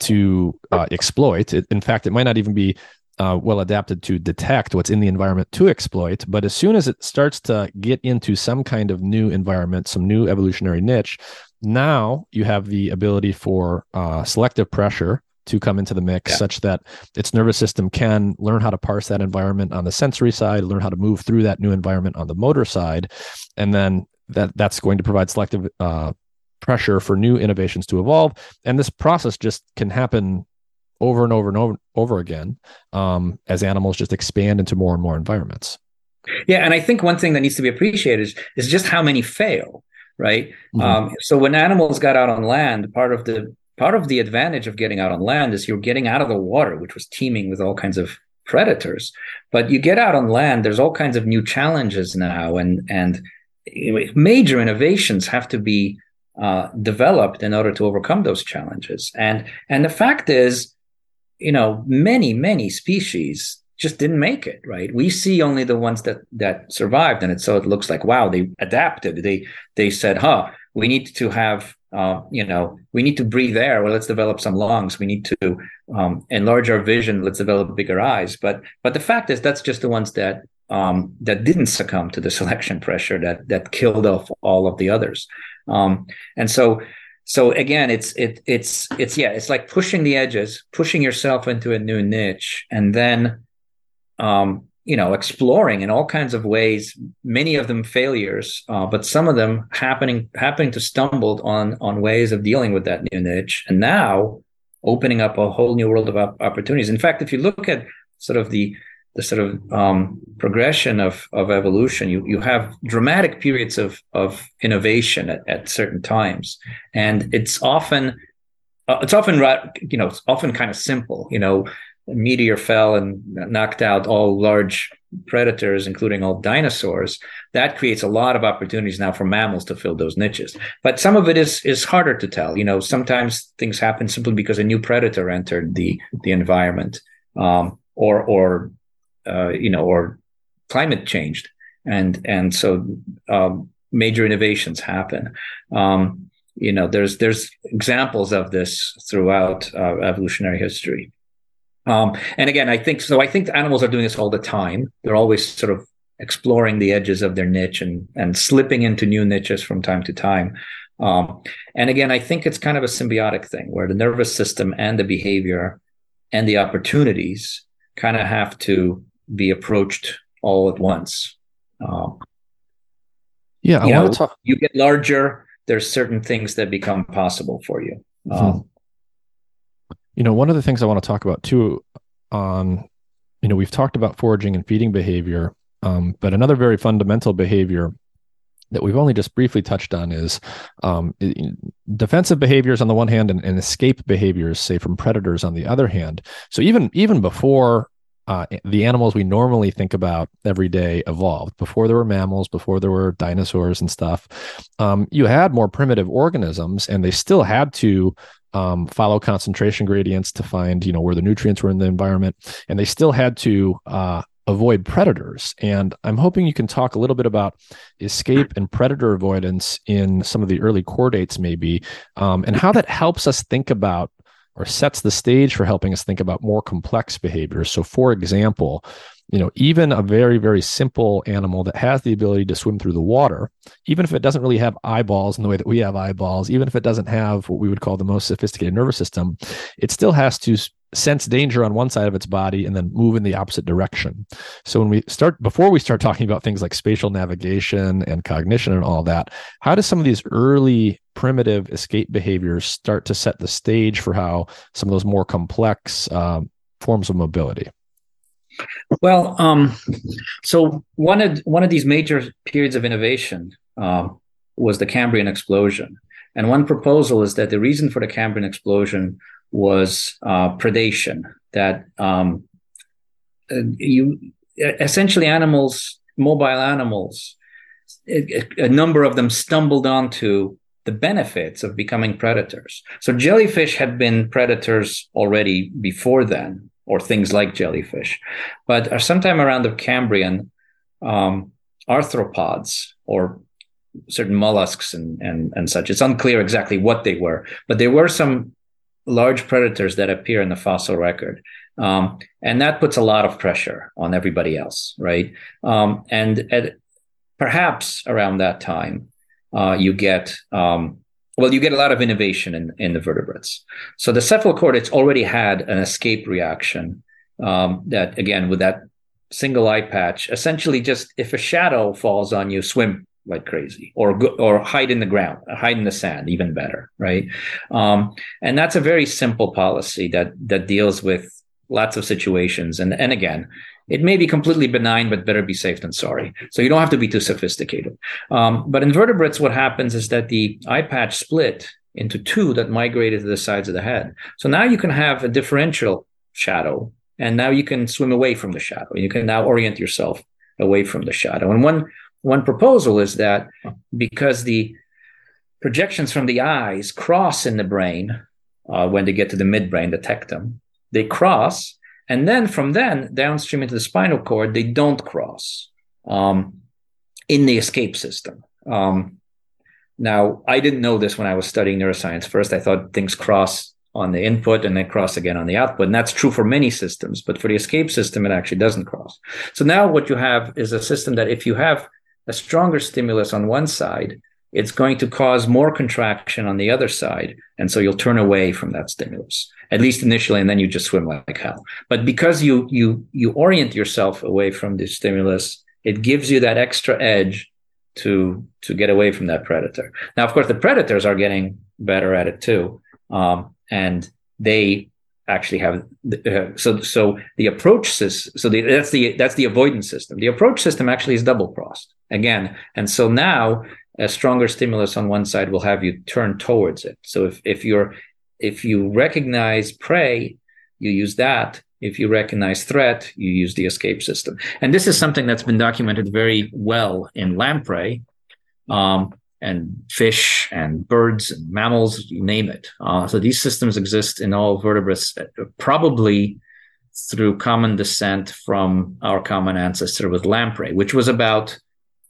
to uh, exploit. It, in fact, it might not even be uh, well adapted to detect what's in the environment to exploit. But as soon as it starts to get into some kind of new environment, some new evolutionary niche, now you have the ability for uh, selective pressure to come into the mix yeah. such that its nervous system can learn how to parse that environment on the sensory side, learn how to move through that new environment on the motor side, and then that that's going to provide selective uh, pressure for new innovations to evolve. And this process just can happen over and over and over, over again um, as animals just expand into more and more environments. Yeah, and I think one thing that needs to be appreciated is, is just how many fail, right? Mm-hmm. Um, so when animals got out on land, part of the part of the advantage of getting out on land is you're getting out of the water, which was teeming with all kinds of predators. But you get out on land, there's all kinds of new challenges now, and and major innovations have to be uh, developed in order to overcome those challenges. And and the fact is, you know, many many species just didn't make it right we see only the ones that that survived and it so it looks like wow they adapted they they said huh we need to have uh, you know we need to breathe air well let's develop some lungs. We need to um, enlarge our vision. Let's develop bigger eyes. But but the fact is that's just the ones that um, that didn't succumb to the selection pressure that that killed off all of the others. Um, and so so again it's it it's it's yeah it's like pushing the edges pushing yourself into a new niche and then um, you know, exploring in all kinds of ways. Many of them failures, uh, but some of them happening happening to stumble on on ways of dealing with that new niche, and now opening up a whole new world of opportunities. In fact, if you look at sort of the the sort of um, progression of, of evolution, you, you have dramatic periods of, of innovation at, at certain times. And it's often, uh, it's often, you know, it's often kind of simple, you know, meteor fell and knocked out all large predators, including all dinosaurs, that creates a lot of opportunities now for mammals to fill those niches. But some of it is is harder to tell. You know, sometimes things happen simply because a new predator entered the the environment, um, or or uh, you know, or climate changed, and and so um, major innovations happen. Um, you know, there's there's examples of this throughout uh, evolutionary history. Um, and again, I think so. I think animals are doing this all the time. They're always sort of exploring the edges of their niche and and slipping into new niches from time to time. Um, and again, I think it's kind of a symbiotic thing where the nervous system and the behavior and the opportunities kind of have to be approached all at once. Um, yeah, I want to talk. You get larger. There's certain things that become possible for you. Mm-hmm. Um, you know, one of the things I want to talk about too on, you know, we've talked about foraging and feeding behavior, um, but another very fundamental behavior that we've only just briefly touched on is um, defensive behaviors on the one hand and, and, escape behaviors, say from predators on the other hand. So even even before uh, the animals we normally think about every day evolved, before there were mammals, before there were dinosaurs and stuff, um, you had more primitive organisms, and they still had to um, follow concentration gradients to find you know where the nutrients were in the environment. And they still had to uh, avoid predators. And i'm hoping you can talk a little bit about escape and predator avoidance in some of the early chordates maybe um, and how that helps us think about or sets the stage for helping us think about more complex behaviors. So for example you know even a very very simple animal that has the ability to swim through the water even if it doesn't really have eyeballs in the way that we have eyeballs even if it doesn't have what we would call the most sophisticated nervous system it still has to sense danger on one side of its body and then move in the opposite direction. So when we start before we start talking about things like spatial navigation and cognition and all that how do some of these early primitive escape behaviors start to set the stage for how some of those more complex uh, forms of mobility well, um, so one of one of these major periods of innovation um, was the Cambrian explosion, and one proposal is that the reason for the Cambrian explosion was uh, predation. That um, uh, you essentially animals, mobile animals, a, a number of them stumbled onto the benefits of becoming predators. So jellyfish had been predators already before then, or things like jellyfish. But sometime around the Cambrian, um, arthropods or certain mollusks and, and, and such, it's unclear exactly what they were, but there were some large predators that appear in the fossil record. Um, and that puts a lot of pressure on everybody else, right? Um, and at, perhaps around that time, uh, you get um, well, you get a lot of innovation in, in the vertebrates. So the cephalochordates already had an escape reaction um, that, again, with that single eye patch, essentially just if a shadow falls on you, swim like crazy or or hide in the ground hide in the sand even better right um, and that's a very simple policy that that deals with lots of situations and and again it may be completely benign, but better be safe than sorry. So you don't have to be too sophisticated. Um, but in vertebrates, what happens is that the eye patch split into two that migrated to the sides of the head. So now you can have a differential shadow and now you can swim away from the shadow. You can now orient yourself away from the shadow. And one one proposal is that because the projections from the eyes cross in the brain uh, when they get to the midbrain, the tectum, they cross, and then from then downstream into the spinal cord, they don't cross um, in the escape system. Um, now, I didn't know this when I was studying neuroscience. First, I thought things cross on the input and then cross again on the output. And that's true for many systems, but for the escape system, it actually doesn't cross. So now what you have is a system that if you have a stronger stimulus on one side, it's going to cause more contraction on the other side. And so you'll turn away from that stimulus, at least initially, and then you just swim like hell. But because you you you orient yourself away from the stimulus, it gives you that extra edge to to get away from that predator. Now, of course, the predators are getting better at it too. Um, and they actually have uh, so so the approach system so the, that's the that's the avoidance system the approach system actually is double crossed again and so now a stronger stimulus on one side will have you turn towards it. So if if you're if you recognize prey you use that. If you recognize threat you use the escape system. And this is something that's been documented very well in lamprey um, and fish and birds and mammals, you name it. Uh, so these systems exist in all vertebrates, uh, probably through common descent from our common ancestor with lamprey, which was about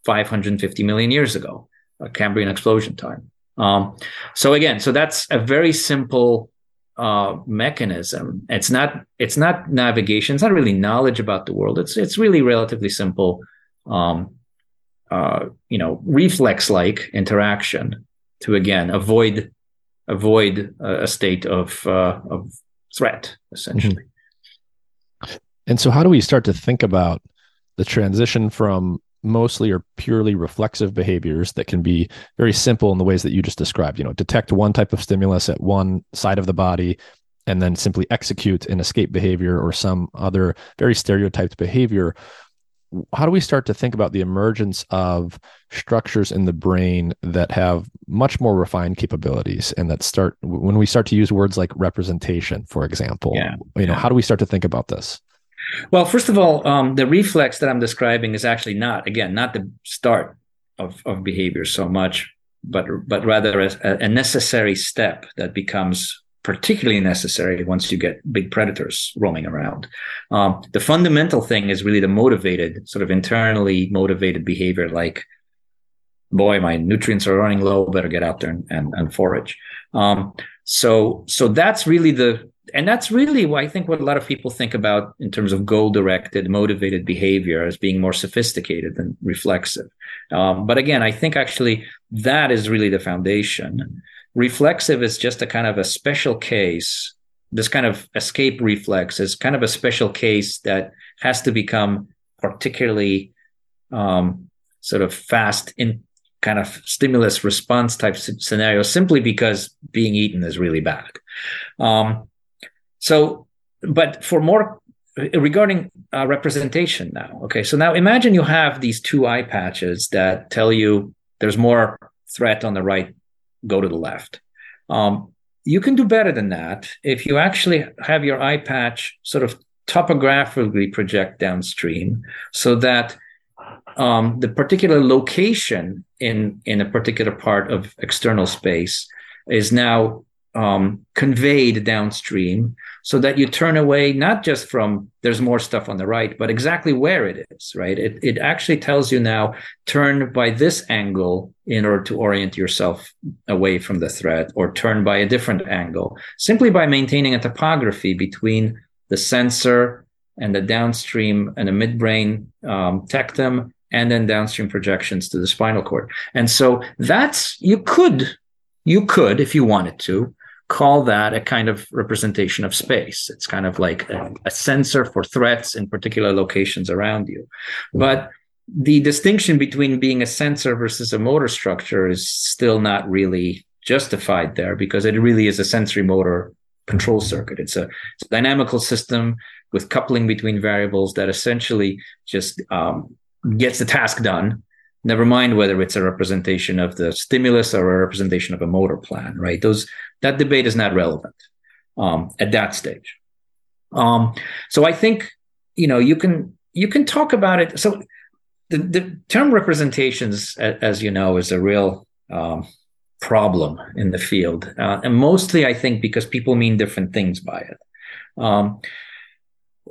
550 million years ago, Cambrian explosion time. Um, so again, so that's a very simple uh, mechanism. It's not it's not navigation. It's not really knowledge about the world. It's it's really relatively simple um, uh, you know reflex like interaction to again avoid avoid a, a state of uh, of threat essentially mm-hmm. and so how do we start to think about the transition from mostly or purely reflexive behaviors that can be very simple in the ways that you just described you know detect one type of stimulus at one side of the body and then simply execute an escape behavior or some other very stereotyped behavior. How do we start to think about the emergence of structures in the brain that have much more refined capabilities and that start when we start to use words like representation for example yeah, you know yeah. how do we start to think about this well first of all um, the reflex that i'm describing is actually not again not the start of, of behavior so much but but rather a, a necessary step that becomes particularly necessary once you get big predators roaming around. Um, the fundamental thing is really the motivated, sort of internally motivated behavior, like, boy, my nutrients are running low, better get out there and, and, and forage. Um, so, so that's really the, and that's really what I think what a lot of people think about in terms of goal directed, motivated behavior as being more sophisticated than reflexive. Um, but again, I think actually that is really the foundation. Reflexive is just a kind of a special case. This kind of escape reflex is kind of a special case that has to become particularly um, sort of fast in kind of stimulus response type scenario simply because being eaten is really bad. Um, so, but for more regarding uh, representation now, okay, so now imagine you have these two eye patches that tell you there's more threat on the right go to the left. Um, you can do better than that if you actually have your eye patch sort of topographically project downstream so that um, the particular location in in a particular part of external space is now um, conveyed downstream so that you turn away not just from there's more stuff on the right, but exactly where it is, right? It, it actually tells you now turn by this angle in order to orient yourself away from the threat or turn by a different angle simply by maintaining a topography between the sensor and the downstream and the midbrain um, tectum and then downstream projections to the spinal cord. And so that's, you could, you could, if you wanted to, call that a kind of representation of space. It's kind of like a, a, sensor for threats in particular locations around you. But the distinction between being a sensor versus a motor structure is still not really justified there because it really is a sensory motor control circuit. It's a, it's a dynamical system with coupling between variables that essentially just um, gets the task done never mind whether it's a representation of the stimulus or a representation of a motor plan right those that debate is not relevant um, at that stage Um, so I think you know you can you can talk about it. So the, the term representations, as you know, is a real um, problem in the field, uh, and mostly I think because people mean different things by it. Um,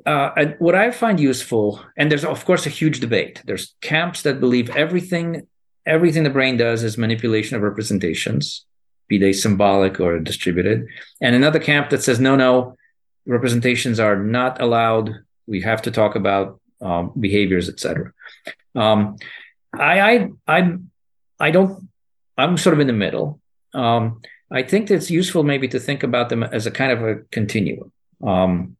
uh, what I find useful, and there's of course a huge debate. There's camps that believe everything everything the brain does is manipulation of representations, be they symbolic or distributed, and another camp that says no, no, representations are not allowed. We have to talk about um, behaviors, etc. Um, I, I, I, I don't. I'm sort of in the middle. Um, I think it's useful maybe to think about them as a kind of a continuum. Um,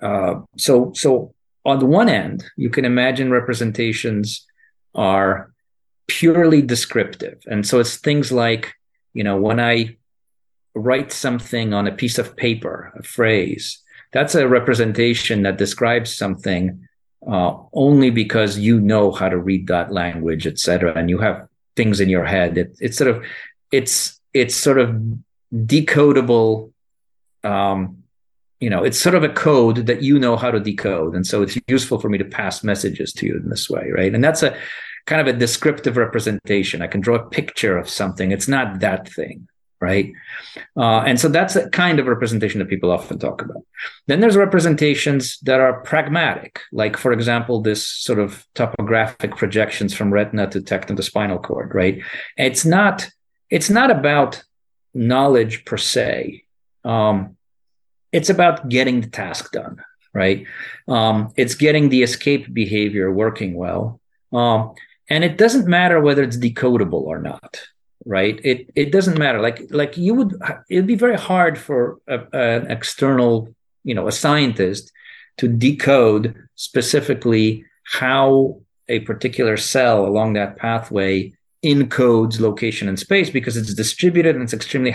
uh, so, so on the one end, you can imagine representations are purely descriptive, and so it's things like, you know, when I write something on a piece of paper, a phrase, that's a representation that describes something uh, only because you know how to read that language, etc., and you have things in your head. It, it's sort of it's it's sort of decodable. Um, you know, it's sort of a code that you know how to decode, and so it's useful for me to pass messages to you in this way, right? And that's a kind of a descriptive representation. I can draw a picture of something. It's not that thing, right? Uh, and so that's a kind of representation that people often talk about. Then there's representations that are pragmatic, like, for example, this sort of topographic projections from retina to tectum to spinal cord, right? It's not it's not about knowledge per se. Um, it's about getting the task done, right? Um, it's getting the escape behavior working well. Um, and it doesn't matter whether it's decodable or not right? It it doesn't matter. Like like you would it'd be very hard for a, an external you know a scientist to decode specifically how a particular cell along that pathway encodes location and space because it's distributed and it's extremely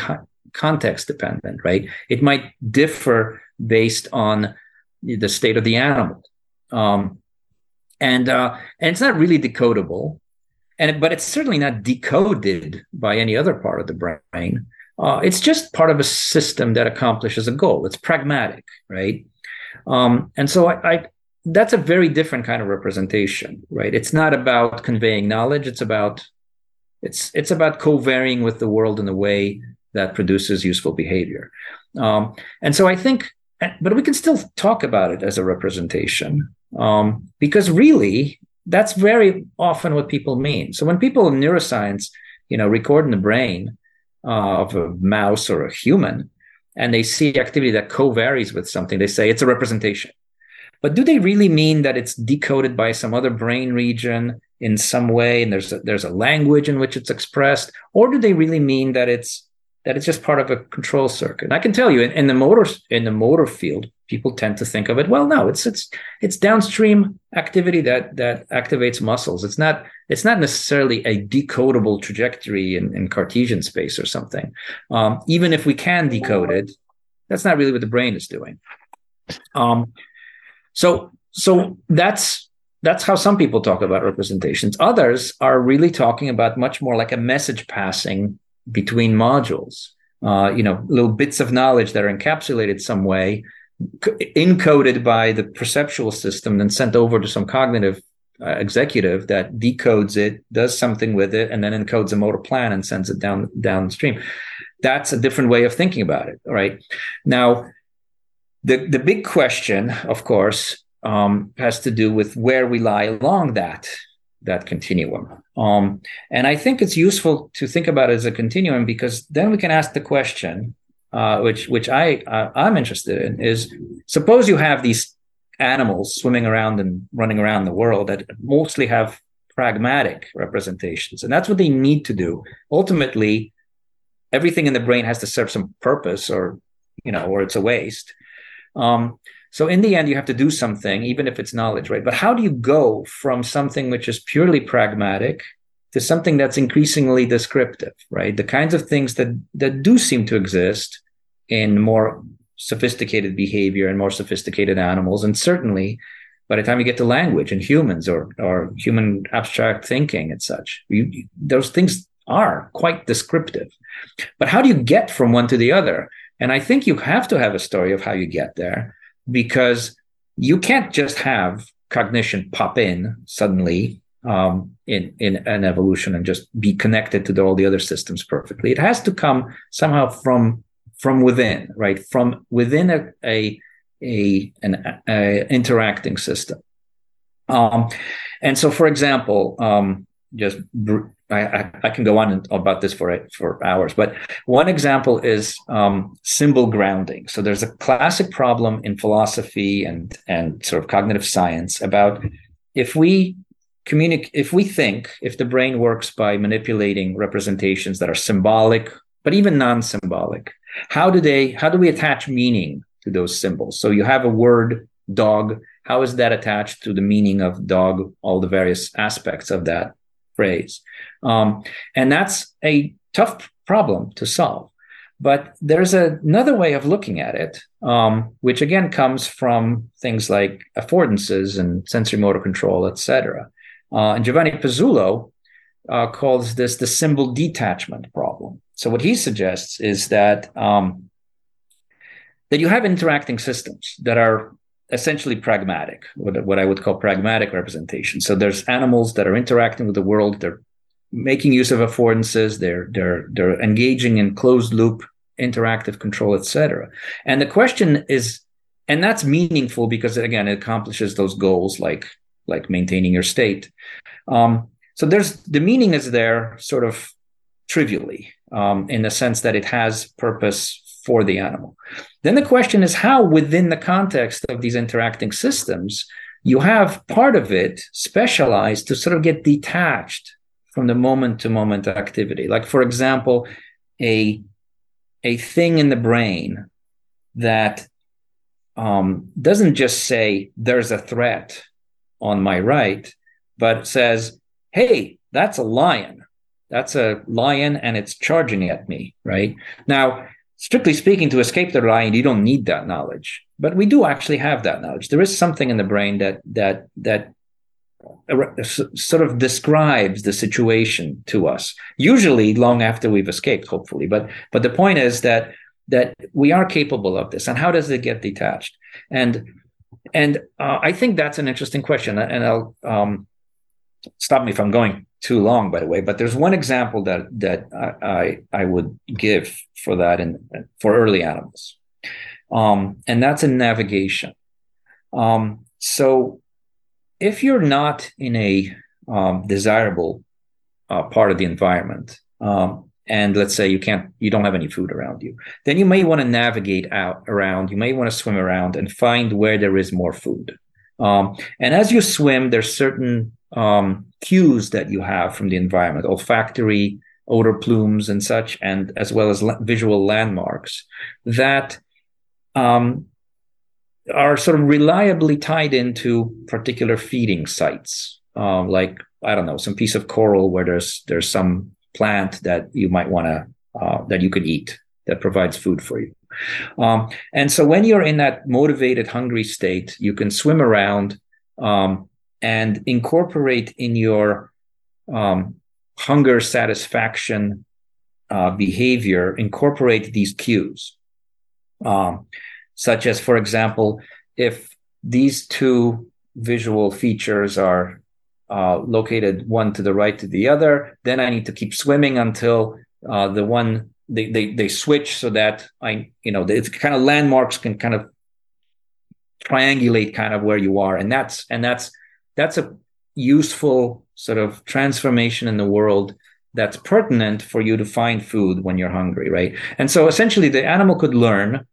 context dependent right? It might differ based on the state of the animal. Um, and uh, and it's not really decodable and but it's certainly not decoded by any other part of the brain. Uh, it's just part of a system that accomplishes a goal. It's pragmatic, right? Um, and so I, I, that's a very different kind of representation, right? It's not about conveying knowledge. It's about it's it's about co-varying with the world in a way that produces useful behavior. Um, and so I think, but we can still talk about it as a representation um, because really that's very often what people mean. So when people in neuroscience, you know, record in the brain uh, of a mouse or a human, and they see activity that co-varies with something, they say it's a representation. But do they really mean that it's decoded by some other brain region in some way, and there's a, there's a language in which it's expressed, or do they really mean that it's that it's just part of a control circuit? And I can tell you, in, in the motor in the motor field, people tend to think of it well no it's it's it's downstream activity that that activates muscles. It's not it's not necessarily a decodable trajectory in, in cartesian space or something. Um, even if we can decode it that's not really what the brain is doing. Um, so so that's that's how some people talk about representations. Others are really talking about much more like a message passing between modules uh, you know little bits of knowledge that are encapsulated some way encoded by the perceptual system, then sent over to some cognitive uh, executive that decodes it, does something with it, and then encodes a motor plan and sends it down downstream. That's a different way of thinking about it. Right now, the the big question, of course, um, has to do with where we lie along that that continuum. Um, and I think it's useful to think about it as a continuum because then we can ask the question uh, which which I uh, I'm interested in, is suppose you have these animals swimming around and running around the world that mostly have pragmatic representations, and that's what they need to do. Ultimately, everything in the brain has to serve some purpose, or you know, or it's a waste. Um, so in the end, you have to do something, even if it's knowledge, right? But how do you go from something which is purely pragmatic to something that's increasingly descriptive, right? The kinds of things that that do seem to exist in more sophisticated behavior and more sophisticated animals, and certainly by the time you get to language and humans or or human abstract thinking and such, you, those things are quite descriptive. But how do you get from one to the other? And I think you have to have a story of how you get there. Because you can't just have cognition pop in suddenly um, in in an evolution and just be connected to the, all the other systems perfectly. It has to come somehow from from within, right? From within a a, a an a interacting system. Um, and so, for example, um, just I, I, can go on about this for for hours, but one example is um, symbol grounding. So there's a classic problem in philosophy and and sort of cognitive science about if we communicate, if we think, if the brain works by manipulating representations that are symbolic, but even non-symbolic, how do they? How do we attach meaning to those symbols? So you have a word dog. How is that attached to the meaning of dog? All the various aspects of that phrase. Um, and that's a tough problem to solve. But there's a, another way of looking at it, um, which again comes from things like affordances and sensory motor control, etc. Uh, and Giovanni Pezzulo uh, calls this the symbol detachment problem. So what he suggests is that um, that you have interacting systems that are essentially pragmatic, what, what I would call pragmatic representation. So there's animals that are interacting with the world. They're making use of affordances. They're they're they're engaging in closed loop interactive control, etc. And the question is, and that's meaningful because again, it accomplishes those goals like like maintaining your state. Um, so there's the meaning is there sort of trivially um, in the sense that it has purpose for the animal. Then the question is how, within the context of these interacting systems, you have part of it specialized to sort of get detached from the moment to moment activity. Like, for example, a, a thing in the brain that um, doesn't just say, there's a threat on my right, but says, hey, that's a lion. That's a lion and it's charging at me, right? Now, strictly speaking, to escape the lion, you don't need that knowledge. But we do actually have that knowledge. There is something in the brain that that that sort of describes the situation to us. Usually, long after we've escaped, hopefully. But but the point is that that we are capable of this. And how does it get detached? And and uh, I think that's an interesting question. And I'll um, stop me if I'm going too long, by the way. But there's one example that that I I, I would give for that and for early animals, um, and that's in navigation. Um, so if you're not in a um, desirable uh, part of the environment, um, and let's say you can't, you don't have any food around you, then you may want to navigate out around. You may want to swim around and find where there is more food. Um, and as you swim, there's certain um, cues that you have from the environment, olfactory, odor plumes, and such, and as well as la- visual landmarks that um, are sort of reliably tied into particular feeding sites, um, like I don't know, some piece of coral where there's there's some plant that you might want to uh, that you could eat that provides food for you. Um, and so when you're in that motivated, hungry state, you can swim around um, and incorporate in your um, hunger satisfaction uh, behavior, incorporate these cues. Um, such as, for example, if these two visual features are uh, located one to the right to the other, then I need to keep swimming until uh, the one they, they they switch so that I you know it's kind of landmarks can kind of triangulate kind of where you are, and that's and that's that's a useful sort of transformation in the world that's pertinent for you to find food when you're hungry, right? And so essentially the animal could learn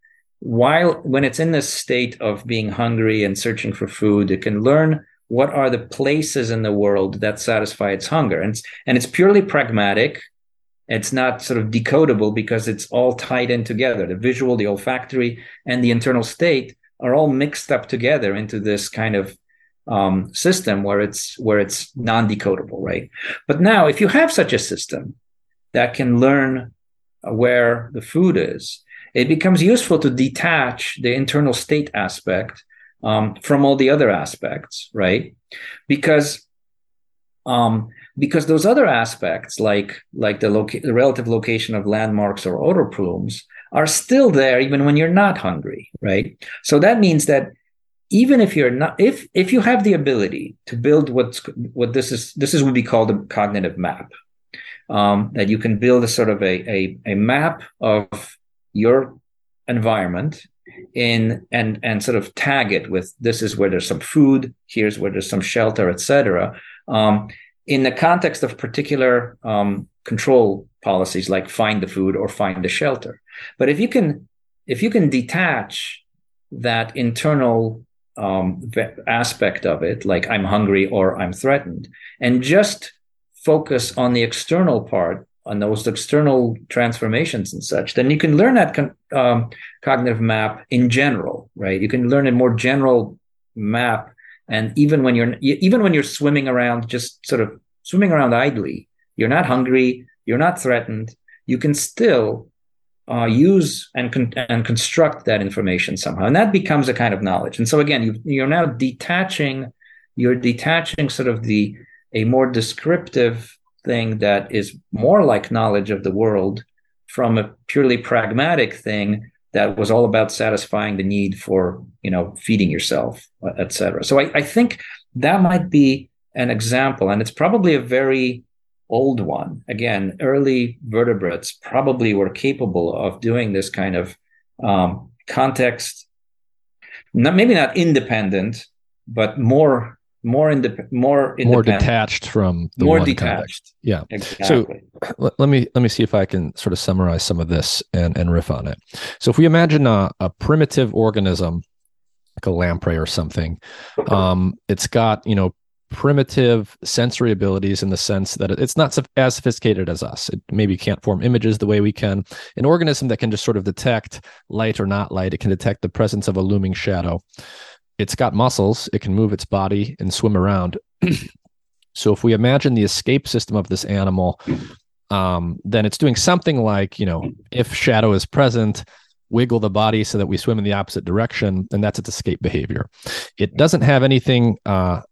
while when it's in this state of being hungry and searching for food, it can learn what are the places in the world that satisfy its hunger. And it's, and it's purely pragmatic. It's not sort of decodable because it's all tied in together. The visual, the olfactory, and the internal state are all mixed up together into this kind of um, system where it's where it's non-decodable, right? But now, if you have such a system that can learn where the food is, it becomes useful to detach the internal state aspect um, from all the other aspects, right? Because um, because those other aspects, like like the, loca- the relative location of landmarks or odor plumes, are still there even when you're not hungry, right? So that means that even if you're not if if you have the ability to build what's what this is this is what we call the cognitive map um, that you can build a sort of a, a, a map of your environment in and and sort of tag it with this is where there's some food here's where there's some shelter etc um, in the context of particular um, control policies like find the food or find the shelter. But if you can if you can detach that internal um, aspect of it like i'm hungry or i'm threatened and just focus on the external part on those external transformations and such, then you can learn that con- um, cognitive map in general, right? You can learn a more general map, and even when you're even when you're swimming around, just sort of swimming around idly, you're not hungry, you're not threatened. You can still uh, use and con- and construct that information somehow, and that becomes a kind of knowledge. And so again, you, you're now detaching, you're detaching sort of the a more descriptive thing that is more like knowledge of the world from a purely pragmatic thing that was all about satisfying the need for you know feeding yourself etc so I, I think that might be an example and it's probably a very old one. Again early vertebrates probably were capable of doing this kind of um, context not, maybe not independent but more more in indep- more more detached from the more detached. Context. Yeah. Exactly. So let, let, me let me see if I can sort of summarize some of this and and riff on it. So if we imagine a, a primitive organism like a lamprey or something, um, it's got you know primitive sensory abilities in the sense that it's not as sophisticated as us. It maybe can't form images the way we can. An organism that can just sort of detect light or not light. It can detect the presence of a looming shadow it's got muscles, it can move its body and swim around. so if we imagine the escape system of this animal, um, then it's doing something like, you know, if shadow is present, wiggle the body so that we swim in the opposite direction, and that's its escape behavior. It doesn't have anything uh,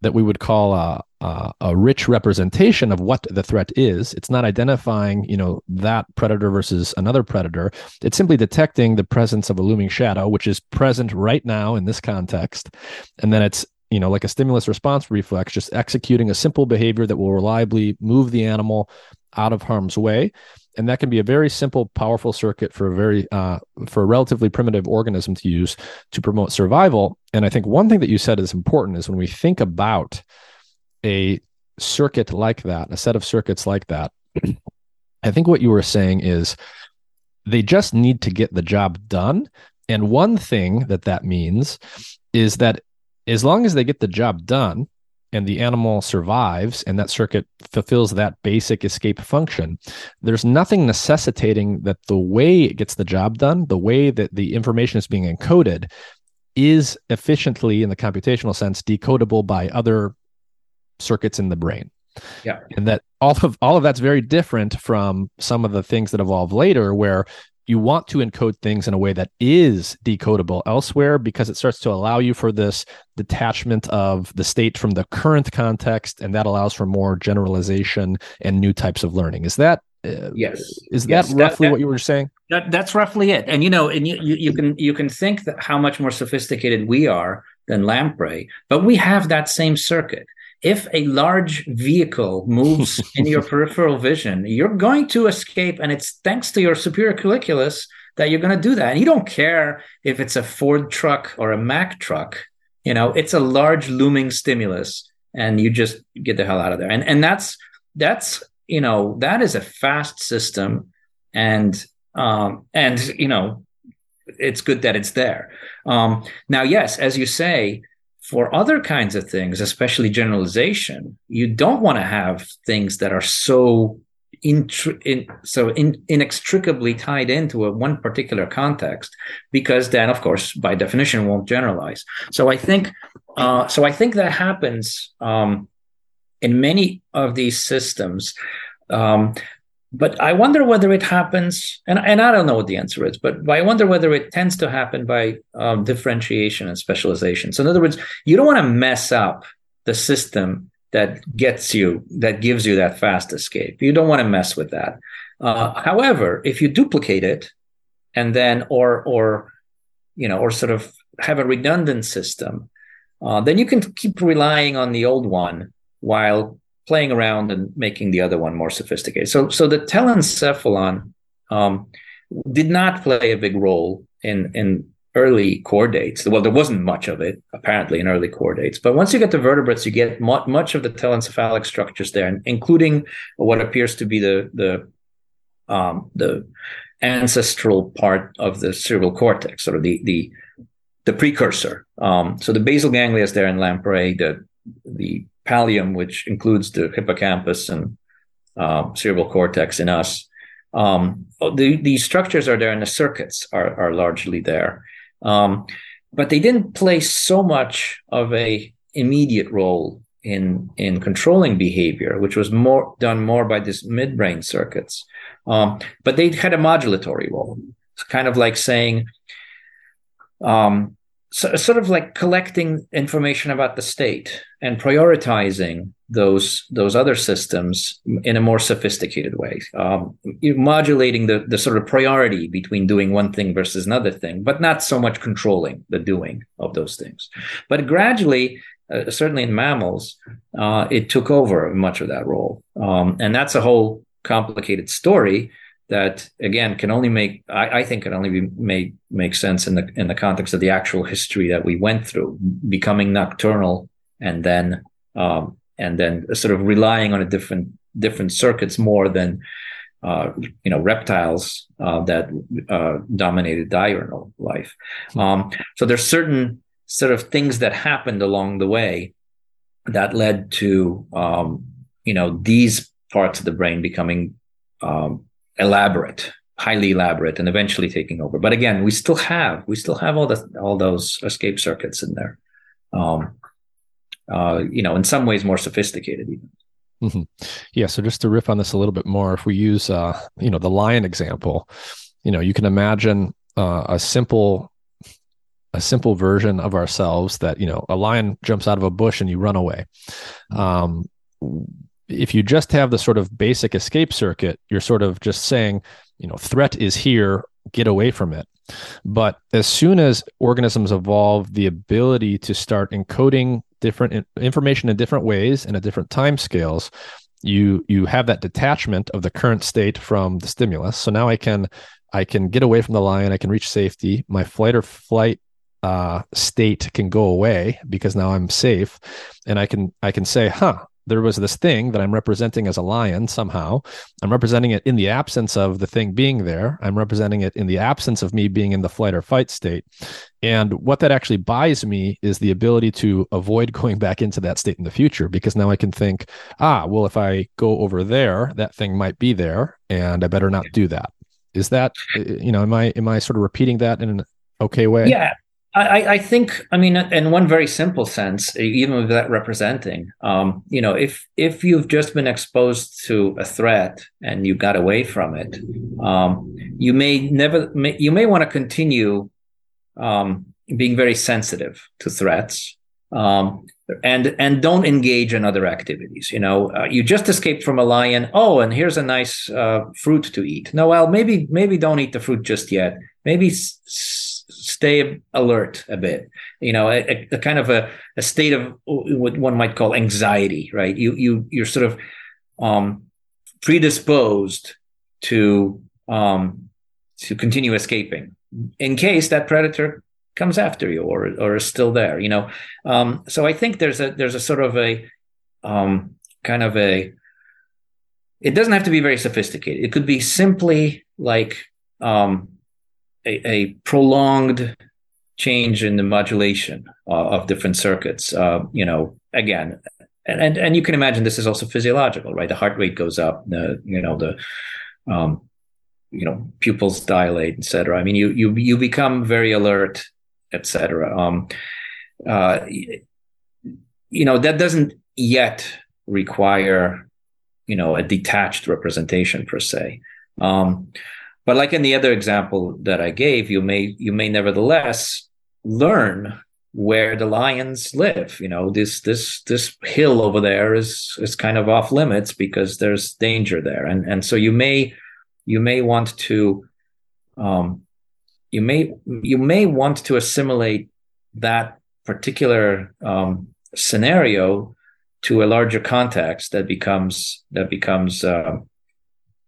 that we would call a, a, a, rich representation of what the threat is. It's not identifying, you know, that predator versus another predator. It's simply detecting the presence of a looming shadow, which is present right now in this context, and then it's you know like a stimulus response reflex, just executing a simple behavior that will reliably move the animal out of harm's way and that can be a very simple powerful circuit for a very uh, for a relatively primitive organism to use to promote survival and i think one thing that you said is important is when we think about a circuit like that a set of circuits like that i think what you were saying is they just need to get the job done. And one thing that that means is that as long as they get the job done and the animal survives and that circuit fulfills that basic escape function, there's nothing necessitating that the way it gets the job done, the way that the information is being encoded, is efficiently, in the computational sense, decodable by other circuits in the brain. Yeah. And that all of all of that's very different from some of the things that evolve later where you want to encode things in a way that is decodable elsewhere because it starts to allow you for this detachment of the state from the current context and that allows for more generalization and new types of learning is that uh, yes is yes. that roughly that, that, what you were saying that, that's roughly it and you know and you, you, you can you can think that how much more sophisticated we are than lamprey but we have that same circuit if a large vehicle moves in your peripheral vision, you're going to escape. And it's thanks to your superior colliculus that you're going to do that. And you don't care if it's a Ford truck or a Mack truck. You know, it's a large looming stimulus and you just get the hell out of there. And and that's that's you know, that is a fast system. And um and you know, it's good that it's there. Um now, yes, as you say, for other kinds of things, especially generalization, you don't want to have things that are so in, so in, inextricably tied into a one particular context, because then, of course, by definition, won't generalize. So I think, uh, so I think that happens um, in many of these systems. Um, but I wonder whether it happens, and, and I don't know what the answer is, but, I wonder whether it tends to happen by um, differentiation and specialization. So, in other words, you don't want to mess up the system that gets you, that gives you that fast escape. You don't want to mess with that. Uh, however, if you duplicate it, and then or or you know or sort of have a redundant system, uh, then you can keep relying on the old one while playing around and making the other one more sophisticated. So so the telencephalon um, did not play a big role in in early chordates. Well, there wasn't much of it apparently in early chordates, but once you get to vertebrates, you get mu- much of the telencephalic structures there, including what appears to be the the um, the ancestral part of the cerebral cortex, of the the the precursor. Um, so the basal ganglia is there in lamprey, the the pallium, which includes the hippocampus and uh, cerebral cortex in us. Um, the, these structures are there, and the circuits are are largely there. Um, but they didn't play so much of a immediate role in in controlling behavior, which was more done more by these midbrain circuits. Um, but they had a modulatory role. It's kind of like saying, um, so, sort of like collecting information about the state and prioritizing those those other systems in a more sophisticated way, um, modulating the the sort of priority between doing one thing versus another thing, but not so much controlling the doing of those things. But gradually, uh, certainly in mammals, uh, it took over much of that role, um, and that's a whole complicated story that again can only make I, I, think can only be made make sense in the in the context of the actual history that we went through, becoming nocturnal and then um, and then sort of relying on a different different circuits more than uh, you know reptiles uh, that uh, dominated diurnal life. Um, so there's certain sort of things that happened along the way that led to um, you know these parts of the brain becoming um, elaborate highly elaborate and eventually taking over. But again we still have we still have all the all those escape circuits in there. Um, uh, you know in some ways more sophisticated even. Mm-hmm. yeah so just to riff on this a little bit more if we use uh, you know the lion example you know you can imagine uh, a simple a simple version of ourselves that you know a lion jumps out of a bush and you run away. Um, if you just have the sort of basic escape circuit, you're sort of just saying, you know, threat is here, get away from it. But as soon as organisms evolve the ability to start encoding different information in different ways and at different time scales, you you have that detachment of the current state from the stimulus. So now I can I can get away from the lion, I can reach safety. My flight or flight uh, state can go away because now I'm safe, and I can I can say, huh, there was this thing that I'm representing as a lion somehow. I'm representing it in the absence of the thing being there. I'm representing it in the absence of me being in the flight or fight state. And what that actually buys me is the ability to avoid going back into that state in the future because now I can think, ah, well, if I go over there, that thing might be there and I better not do that. Is that, you know, am I, am I sort of repeating that in an okay way? Yeah. I, I, think, I mean, in one very simple sense, even with that representing, um, you know, if if you've just been exposed to a threat and you got away from it, um, you may never, may, you may want to continue um, being very sensitive to threats, um, and and don't engage in other activities. You know, uh, you just escaped from a lion. Oh, and here's a nice uh, fruit to eat. No, well, maybe maybe don't eat the fruit just yet. Maybe. S- stay alert a bit. You know a, a, kind of a, a state of what one might call anxiety right? You you you're sort of um predisposed to um to continue escaping. In case that predator comes after you or or is still there you know? Um so i think there's a there's a sort of a um kind of a it doesn't have to be very sophisticated. It could be simply like um a, a prolonged change in the modulation uh, of different circuits. Uh, you know, again, and, and and you can imagine this is also physiological, right? The heart rate goes up. The you know the um, you know pupils dilate, etc. I mean, you you you become very alert, etc. Um, uh, you know that doesn't yet require you know a detached representation per se. Um, but like in the other example that I gave, you may you may nevertheless learn where the lions live. You know, this this this hill over there is is kind of off limits because there's danger there, and and so you may you may want to um, you may you may want to assimilate that particular um, scenario to a larger context that becomes that becomes uh,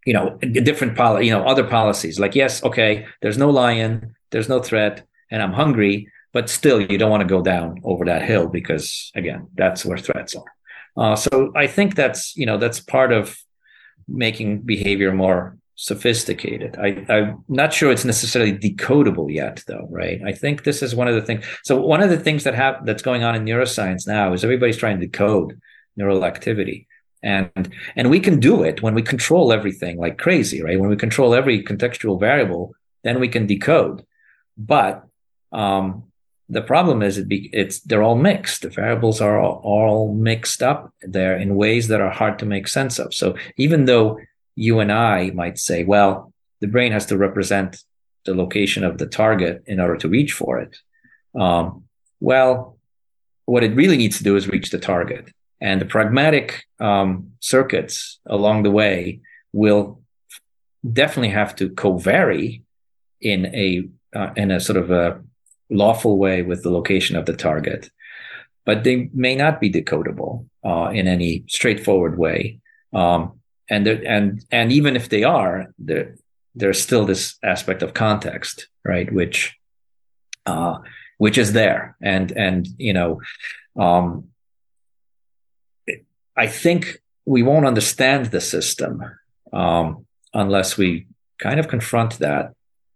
you know different policy you know other policies like yes okay there's no lion there's no threat and i'm hungry but still you don't want to go down over that hill because again that's where threats are uh, so i think that's you know that's part of making behavior more sophisticated. I, I'm not sure it's necessarily decodable yet, though, right? I think this is one of the things. So one of the things that have that's going on in neuroscience now is everybody's trying to decode neural activity. And and we can do it when we control everything like crazy, right? When we control every contextual variable, then we can decode. But um, the problem is it be, it's they're all mixed. The variables are all, all mixed up. They're in ways that are hard to make sense of. So even though you and I might say, well, the brain has to represent the location of the target in order to reach for it. Um, well, what it really needs to do is reach the target. And the pragmatic um, circuits along the way will definitely have to co-vary in a uh, in a sort of a lawful way with the location of the target, but they may not be decodable uh, in any straightforward way. Um, and and and even if they are, there there's still this aspect of context, right? Which uh, which is there, and and you know, um, I think we won't understand the system um, unless we kind of confront that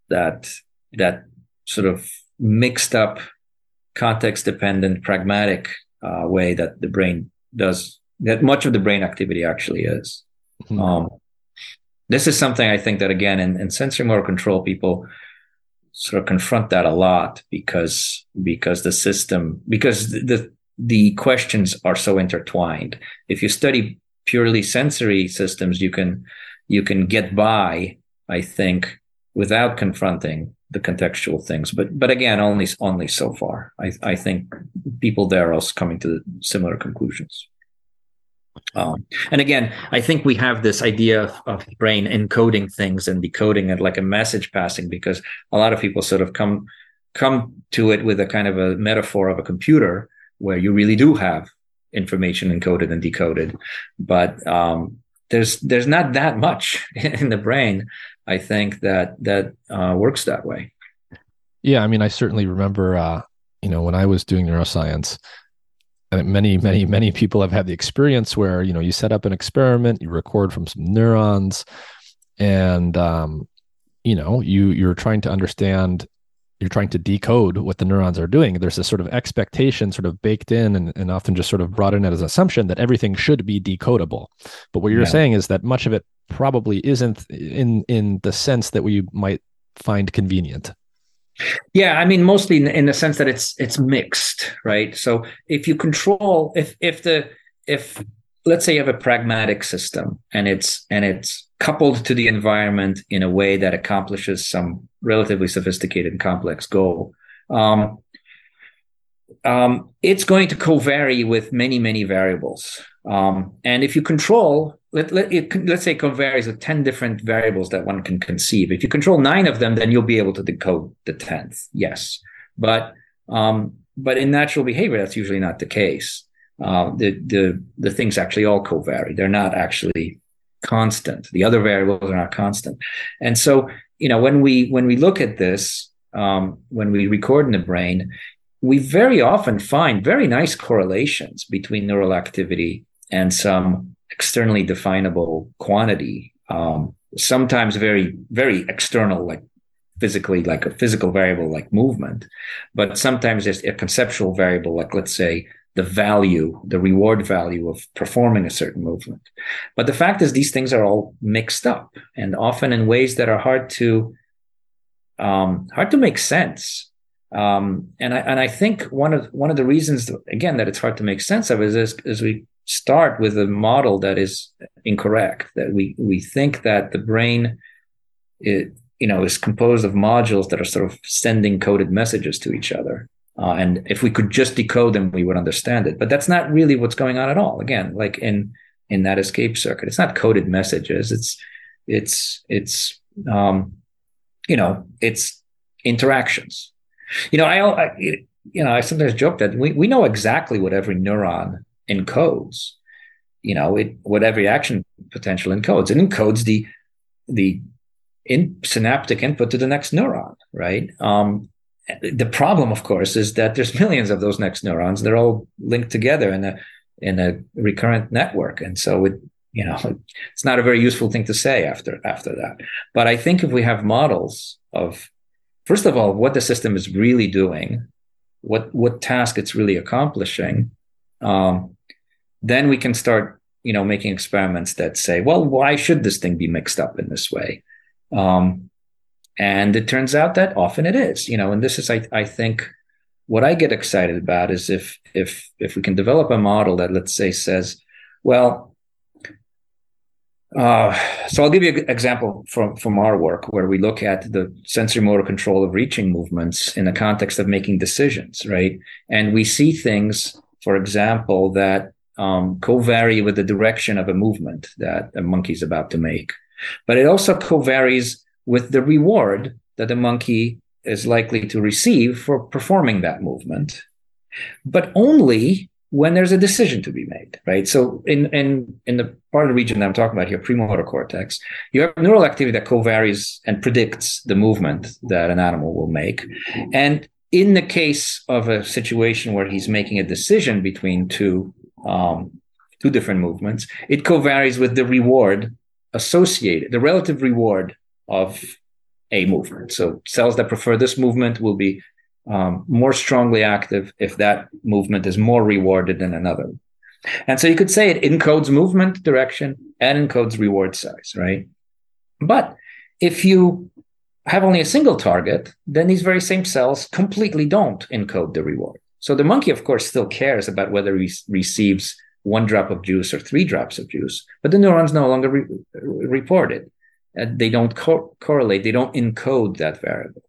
that that sort of mixed up, context dependent, pragmatic uh, way that the brain does that much of the brain activity actually is. Mm-hmm. Um, this is something I think that again in, in sensory motor control, people sort of confront that a lot because because the system because the the questions are so intertwined. If you study purely sensory systems, you can you can get by, I think, without confronting the contextual things. But but again, only only so far. I I think people there are also coming to similar conclusions. Um, and again, I think we have this idea of, of brain encoding things and decoding it like a message passing because a lot of people sort of come come to it with a kind of a metaphor of a computer where you really do have information encoded and decoded, but um, there's there's not that much in the brain. I think that that uh, works that way. Yeah, I mean, I certainly remember, uh, you know, when I was doing neuroscience, many many many people have had the experience where you know you set up an experiment you record from some neurons and um, you know you you're trying to understand you're trying to decode what the neurons are doing there's this sort of expectation sort of baked in and, and often just sort of brought in as an assumption that everything should be decodable but what you're yeah. saying is that much of it probably isn't in in the sense that we might find convenient yeah, I mean, mostly in, in the sense that it's it's mixed, right? So if you control, if if the if let's say you have a pragmatic system and it's and it's coupled to the environment in a way that accomplishes some relatively sophisticated and complex goal, um, um, it's going to co-vary with many many variables. Um, and if you control let, let it, let's say it varies with 10 different variables that one can conceive. If you control nine of them, then you'll be able to decode the 10th. Yes. But, um, but in natural behavior, that's usually not the case. Uh, the, the, the things actually all co-vary. They're not actually constant. The other variables are not constant. And so, you know, when we, when we look at this, um, when we record in the brain, we very often find very nice correlations between neural activity and some externally definable quantity. Um, sometimes very, very external, like physically, like a physical variable like movement, but sometimes there's a conceptual variable, like let's say the value, the reward value of performing a certain movement. But the fact is, these things are all mixed up and often in ways that are hard to um, hard to make sense. Um, and I and I think one of one of the reasons again that it's hard to make sense of is is, is we start with a model that is incorrect that we we think that the brain it, you know is composed of modules that are sort of sending coded messages to each other uh, and if we could just decode them we would understand it but that's not really what's going on at all again like in in that escape circuit it's not coded messages it's it's it's um you know it's interactions. You know, I, I you know I sometimes joke that we we know exactly what every neuron encodes. You know, it what every action potential encodes. It encodes the the in synaptic input to the next neuron, right? Um, the problem, of course, is that there's millions of those next neurons. They're all linked together in a in a recurrent network, and so it you know it's not a very useful thing to say after after that. But I think if we have models of first of all what the system is really doing, what what task it's really accomplishing, um, then we can start you know making experiments that say, well, why should this thing be mixed up in this way? Um, and it turns out that often it is, you know, and this is, I, I think, what I get excited about is if if if we can develop a model that let's say says, well, uh, so I'll give you an example from from our work where we look at the sensory motor control of reaching movements in the context of making decisions, right? And we see things, for example, that um, co-vary with the direction of a movement that a monkey's about to make. But it also co-varies with the reward that the monkey is likely to receive for performing that movement, but only when there's a decision to be made, right? So in in in the part of the region that I'm talking about here, premotor cortex, you have neural activity that co-varies and predicts the movement that an animal will make. And in the case of a situation where he's making a decision between two um, two different movements, it co-varies with the reward associated, the relative reward of a movement. So cells that prefer this movement will be um, more strongly active if that movement is more rewarded than another. And so you could say it encodes movement direction and encodes reward size, right? But if you have only a single target, then these very same cells completely don't encode the reward. So the monkey, of course, still cares about whether he receives one drop of juice or three drops of juice, but the neurons no longer re- report it. Uh, they don't co- correlate, they don't encode that variable.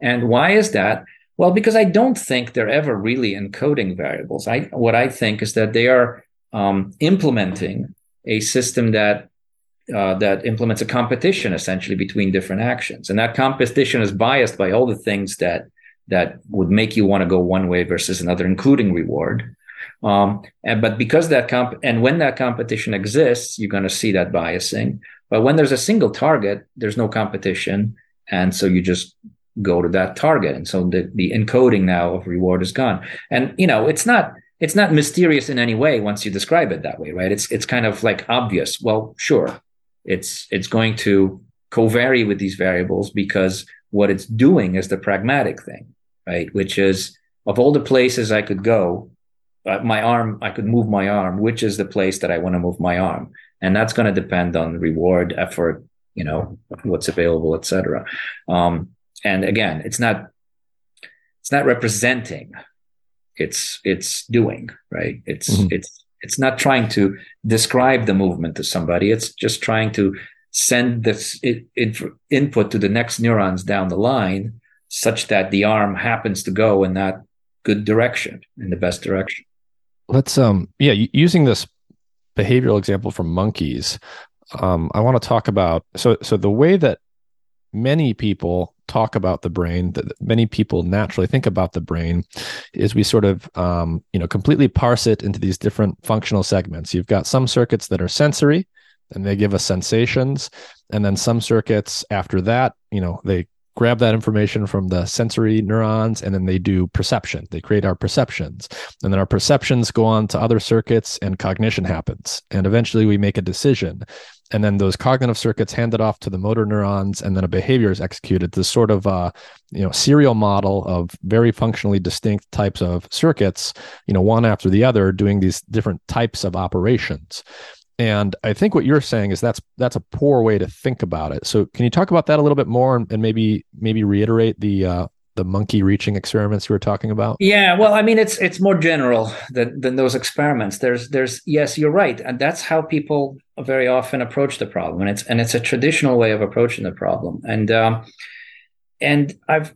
And why is that? Well, because I don't think they're ever really encoding variables. I what I think is that they are um, implementing a system that uh, that implements a competition essentially between different actions, and that competition is biased by all the things that that would make you want to go one way versus another, including reward. Um, and but because that comp and when that competition exists, you're going to see that biasing. But when there's a single target, there's no competition, and so you just go to that target, and so the the encoding now of reward is gone. And you know, it's not it's not mysterious in any way once you describe it that way, right? It's it's kind of like obvious. Well, sure, it's it's going to co-vary with these variables because what it's doing is the pragmatic thing, right? Which is of all the places I could go, uh, my arm, I could move my arm. Which is the place that I want to move my arm? And that's going to depend on reward, effort, you know, what's available, etc. Um, and again, it's not, it's not representing. It's it's doing right. It's mm-hmm. it's it's not trying to describe the movement to somebody. It's just trying to send this it, it, input to the next neurons down the line such that the arm happens to go in that good direction in the best direction let's um yeah using this behavioral example from monkeys um i want to talk about so so the way that many people talk about the brain that many people naturally think about the brain is we sort of um, you know completely parse it into these different functional segments. You've got some circuits that are sensory and they give us sensations and then some circuits after that you know they grab that information from the sensory neurons and then they do perception. They create our perceptions. And then our perceptions go on to other circuits and cognition happens. And eventually we make a decision. And then those cognitive circuits hand it off to the motor neurons and then a behavior is executed. This sort of uh, you know serial model of very functionally distinct types of circuits, you know, one after the other doing these different types of operations. And I think what you're saying is that's that's a poor way to think about it. So can you talk about that a little bit more and, and maybe maybe reiterate the uh, the monkey reaching experiments you were talking about? Yeah, well, I mean, it's it's more general than than those experiments. There's there's yes, you're right, and that's how people very often approach the problem, and it's and it's a traditional way of approaching the problem. And um, and I've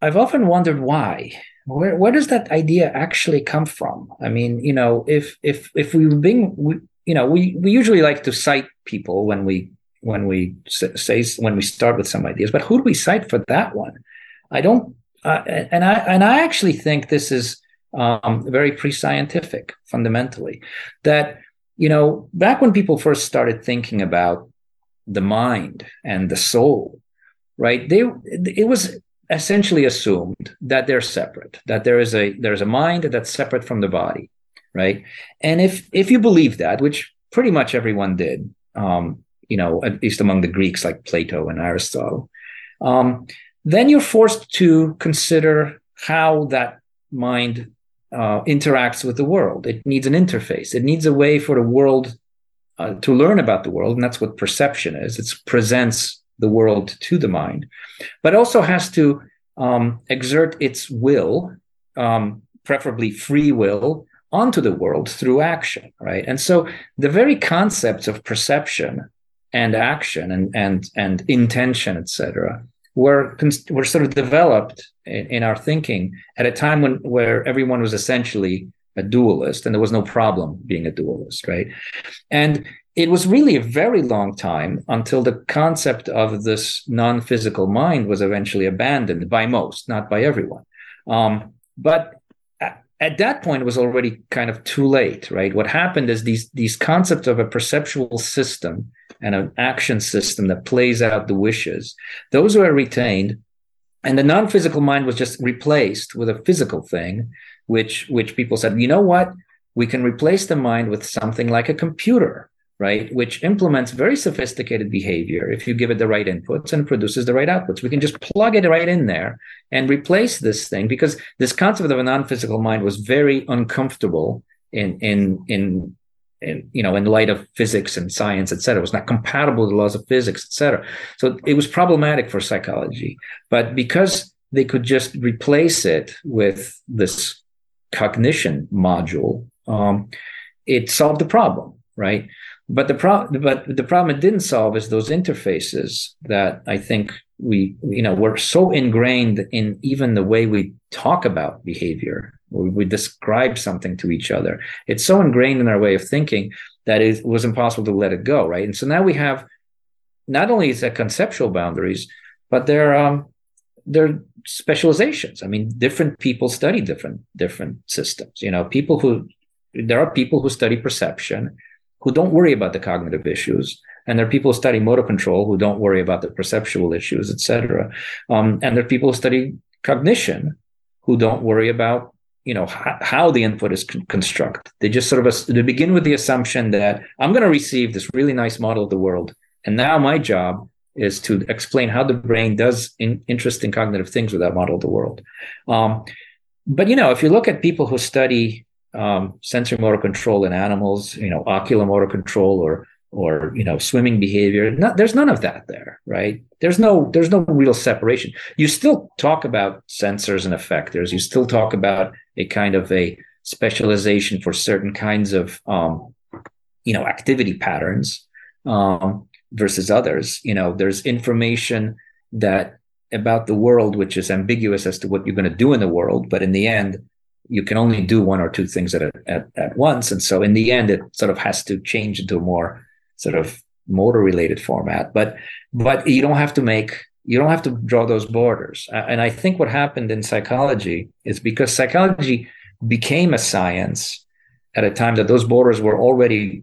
I've often wondered why. Where where does that idea actually come from? I mean, you know, if if if we were being you know, we we usually like to cite people when we when we say when we start with some ideas, but who do we cite for that one? I don't, uh, and I and I actually think this is um, very pre-scientific fundamentally. That you know, back when people first started thinking about the mind and the soul, right? They it was essentially assumed that they're separate, that there is a there's a mind that's separate from the body, right? And if if you believe that, which pretty much everyone did, um, you know, at least among the Greeks like Plato and Aristotle, um, then you're forced to consider how that mind uh, interacts with the world. It needs an interface. It needs a way for the world uh, to learn about the world, and that's what perception is. It presents the world to the mind, but also has to um, exert its will, um, preferably free will, onto the world through action, right? And so the very concepts of perception and action and and and intention, etc., were were sort of developed in, in our thinking at a time when where everyone was essentially a dualist and there was no problem being a dualist, right? And it was really a very long time until the concept of this non-physical mind was eventually abandoned by most, not by everyone. Um, but at that point, it was already kind of too late, right? What happened is these these concepts of a perceptual system and an action system that plays out the wishes, those were retained, and the non-physical mind was just replaced with a physical thing, which which people said, you know what? We can replace the mind with something like a computer right? Which implements very sophisticated behavior if you give it the right inputs and produces the right outputs. We can just plug it right in there and replace this thing because this concept of a non-physical mind was very uncomfortable in in in in, you know, in light of physics and science, et cetera. It was not compatible with the laws of physics, et cetera. So it was problematic for psychology. But because they could just replace it with this cognition module, um, it solved the problem, right? But the problem, but the problem it didn't solve is those interfaces that I think we, you know, we're so ingrained in even the way we talk about behavior, or we describe something to each other. It's so ingrained in our way of thinking that it was impossible to let it go, right? And so now we have not only is there conceptual boundaries, but there um there are specializations. I mean, different people study different different systems. You know, people who there are people who study perception who don't worry about the cognitive issues. And there are people who study motor control who don't worry about the perceptual issues, etc. Um, and there are people who study cognition who don't worry about you know how, how the input is con- constructed. They just sort of they begin with the assumption that I'm going to receive this really nice model of the world, and now my job is to explain how the brain does in, interesting cognitive things with that model of the world. Um, but you know, if you look at people who study um, sensory motor control in animals, you know, ocular motor control or or you know swimming behavior. There's none of that there, right? There's no there's no real separation. You still talk about sensors and effectors. You still talk about a kind of a specialization for certain kinds of um, you know activity patterns um, versus others. You know, there's information that about the world which is ambiguous as to what you're going to do in the world, but in the end you can only do one or two things at, a, at, at once. And so in the end, it sort of has to change into a more sort of motor related format. But, but you don't have to make, you don't have to draw those borders. And I think what happened in psychology is because psychology became a science at a time that those borders were already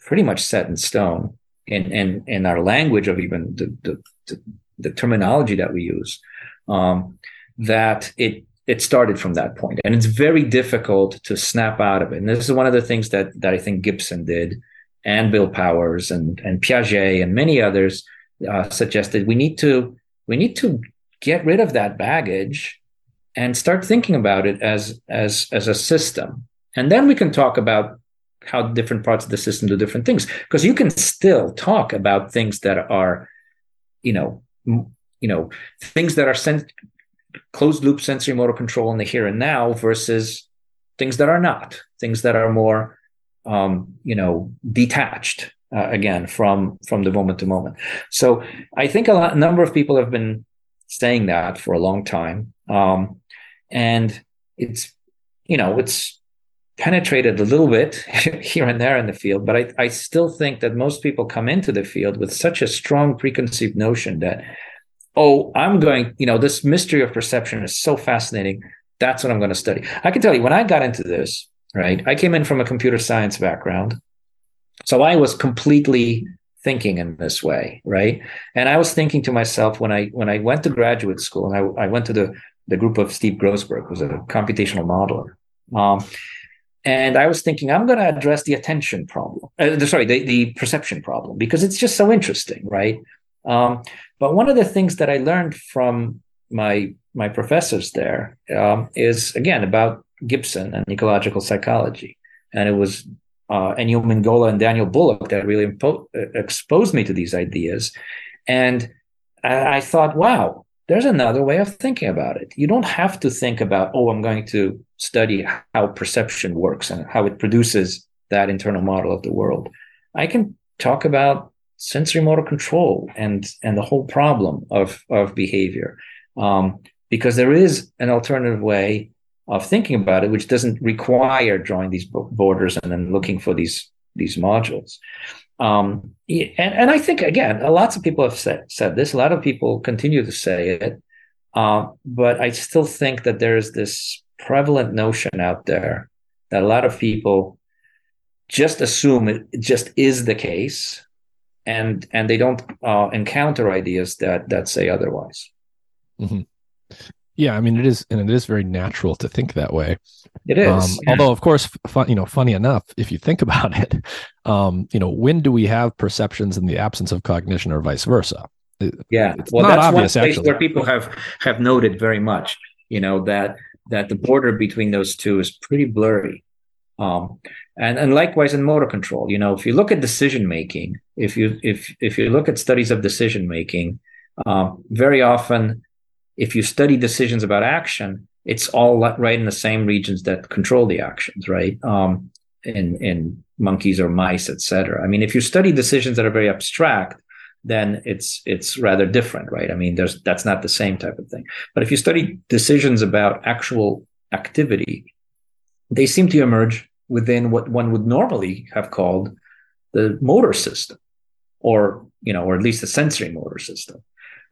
pretty much set in stone in, in, in our language of even the, the, the, terminology that we use, um, that it it started from that point. And it's very difficult to snap out of it. And this is one of the things that that i think gibson did and bill powers and and piaget and many others uh, suggested we need to we need to get rid of that baggage and start thinking about it as as as a system. And then we can talk about how different parts of the system do different things because you can still talk about things that are you know you know things that are sent closed loop sensory motor control in the here and now versus things that are not things that are more um, you know detached uh, again from from the moment to moment. So i think a, lot, a number of people have been saying that for a long time um, and it's you know it's penetrated a little bit here and there in the field but I, I still think that most people come into the field with such a strong preconceived notion that oh, I'm going, you know, this mystery of perception is so fascinating. That's what I'm going to study. I can tell you when I got into this, right? I came in from a computer science background. So I was completely thinking in this way, right? And I was thinking to myself when I when I went to graduate school and I, I went to the the group of Steve Grossberg, who's a computational modeler. Um, and I was thinking, I'm going to address the attention problem. Uh, sorry, the, the perception problem because it's just so interesting, right? Um, but one of the things that I learned from my my professors there um, is again about Gibson and ecological psychology, and it was uh, Ennio Mingolla and Daniel Bullock that really impo- uh, exposed me to these ideas, and I, I thought, wow, there's another way of thinking about it. You don't have to think about, oh, I'm going to study how perception works and how it produces that internal model of the world. I can talk about sensory motor control and and the whole problem of of behavior. Um, because there is an alternative way of thinking about it which doesn't require drawing these borders and then looking for these these modules. Um, and, and i think again lots of people have said, said this a lot of people continue to say it uh, but i still think that there's this prevalent notion out there that a lot of people just assume it just is the case and and they don't uh, encounter ideas that that say otherwise. Mm-hmm. Yeah, I mean it is, and it is very natural to think that way. It is. Um, yeah. Although, of course, fun, you know, funny enough, if you think about it, um, you know, when do we have perceptions in the absence of cognition, or vice versa? Yeah, well, that's obvious, one place actually. where people have have noted very much. You know that that the border between those two is pretty blurry. Um, and and likewise in motor control, you know, if you look at decision making, if you if if you look at studies of decision making, um, very often, if you study decisions about action, it's all right in the same regions that control the actions, right? Um, in in monkeys or mice, etc. I mean, if you study decisions that are very abstract, then it's it's rather different, right? I mean, there's that's not the same type of thing. But if you study decisions about actual activity, they seem to emerge within what one would normally have called the motor system, or you know, or at least the sensory motor system,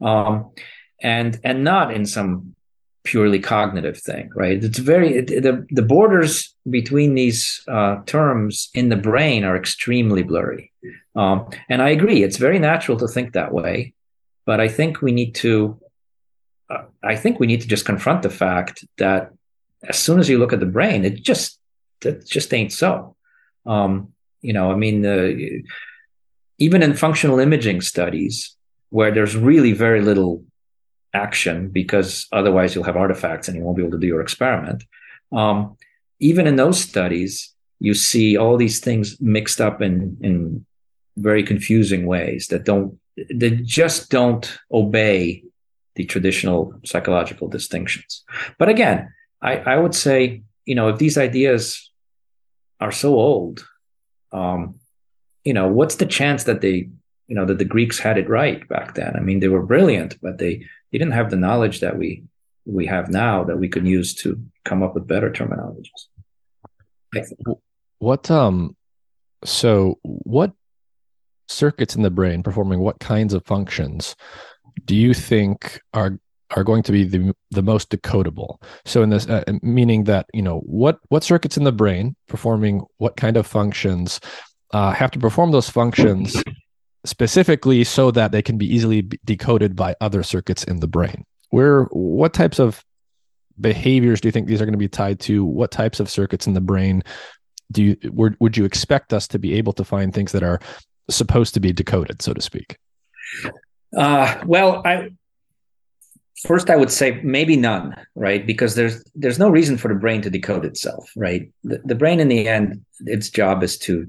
um, and and not in some purely cognitive thing, right? It's very it, the the borders between these uh, terms in the brain are extremely blurry, um, and I agree. It's very natural to think that way, but I think we need to. Uh, I think we need to just confront the fact that as soon as you look at the brain, it just that just ain't so. Um, you know, I mean, uh, even in functional imaging studies where there's really very little action because otherwise you'll have artifacts and you won't be able to do your experiment. Um, even in those studies, you see all these things mixed up in in very confusing ways that don't that just don't obey the traditional psychological distinctions. But again, I, I would say, you know, if these ideas are so old. Um, you know, what's the chance that they, you know, that the Greeks had it right back then? I mean, they were brilliant, but they, they didn't have the knowledge that we we have now that we can use to come up with better terminologies. What um so what circuits in the brain performing what kinds of functions do you think are are going to be the the most decodable. So in this, uh, meaning that you know what what circuits in the brain performing what kind of functions uh, have to perform those functions specifically so that they can be easily decoded by other circuits in the brain. Where what types of behaviors do you think these are going to be tied to? What types of circuits in the brain do you would, would you expect us to be able to find things that are supposed to be decoded, so to speak? Uh, well, I First, I would say maybe none, right? Because there's there's no reason for the brain to decode itself, right? The, the brain, in the end, its job is to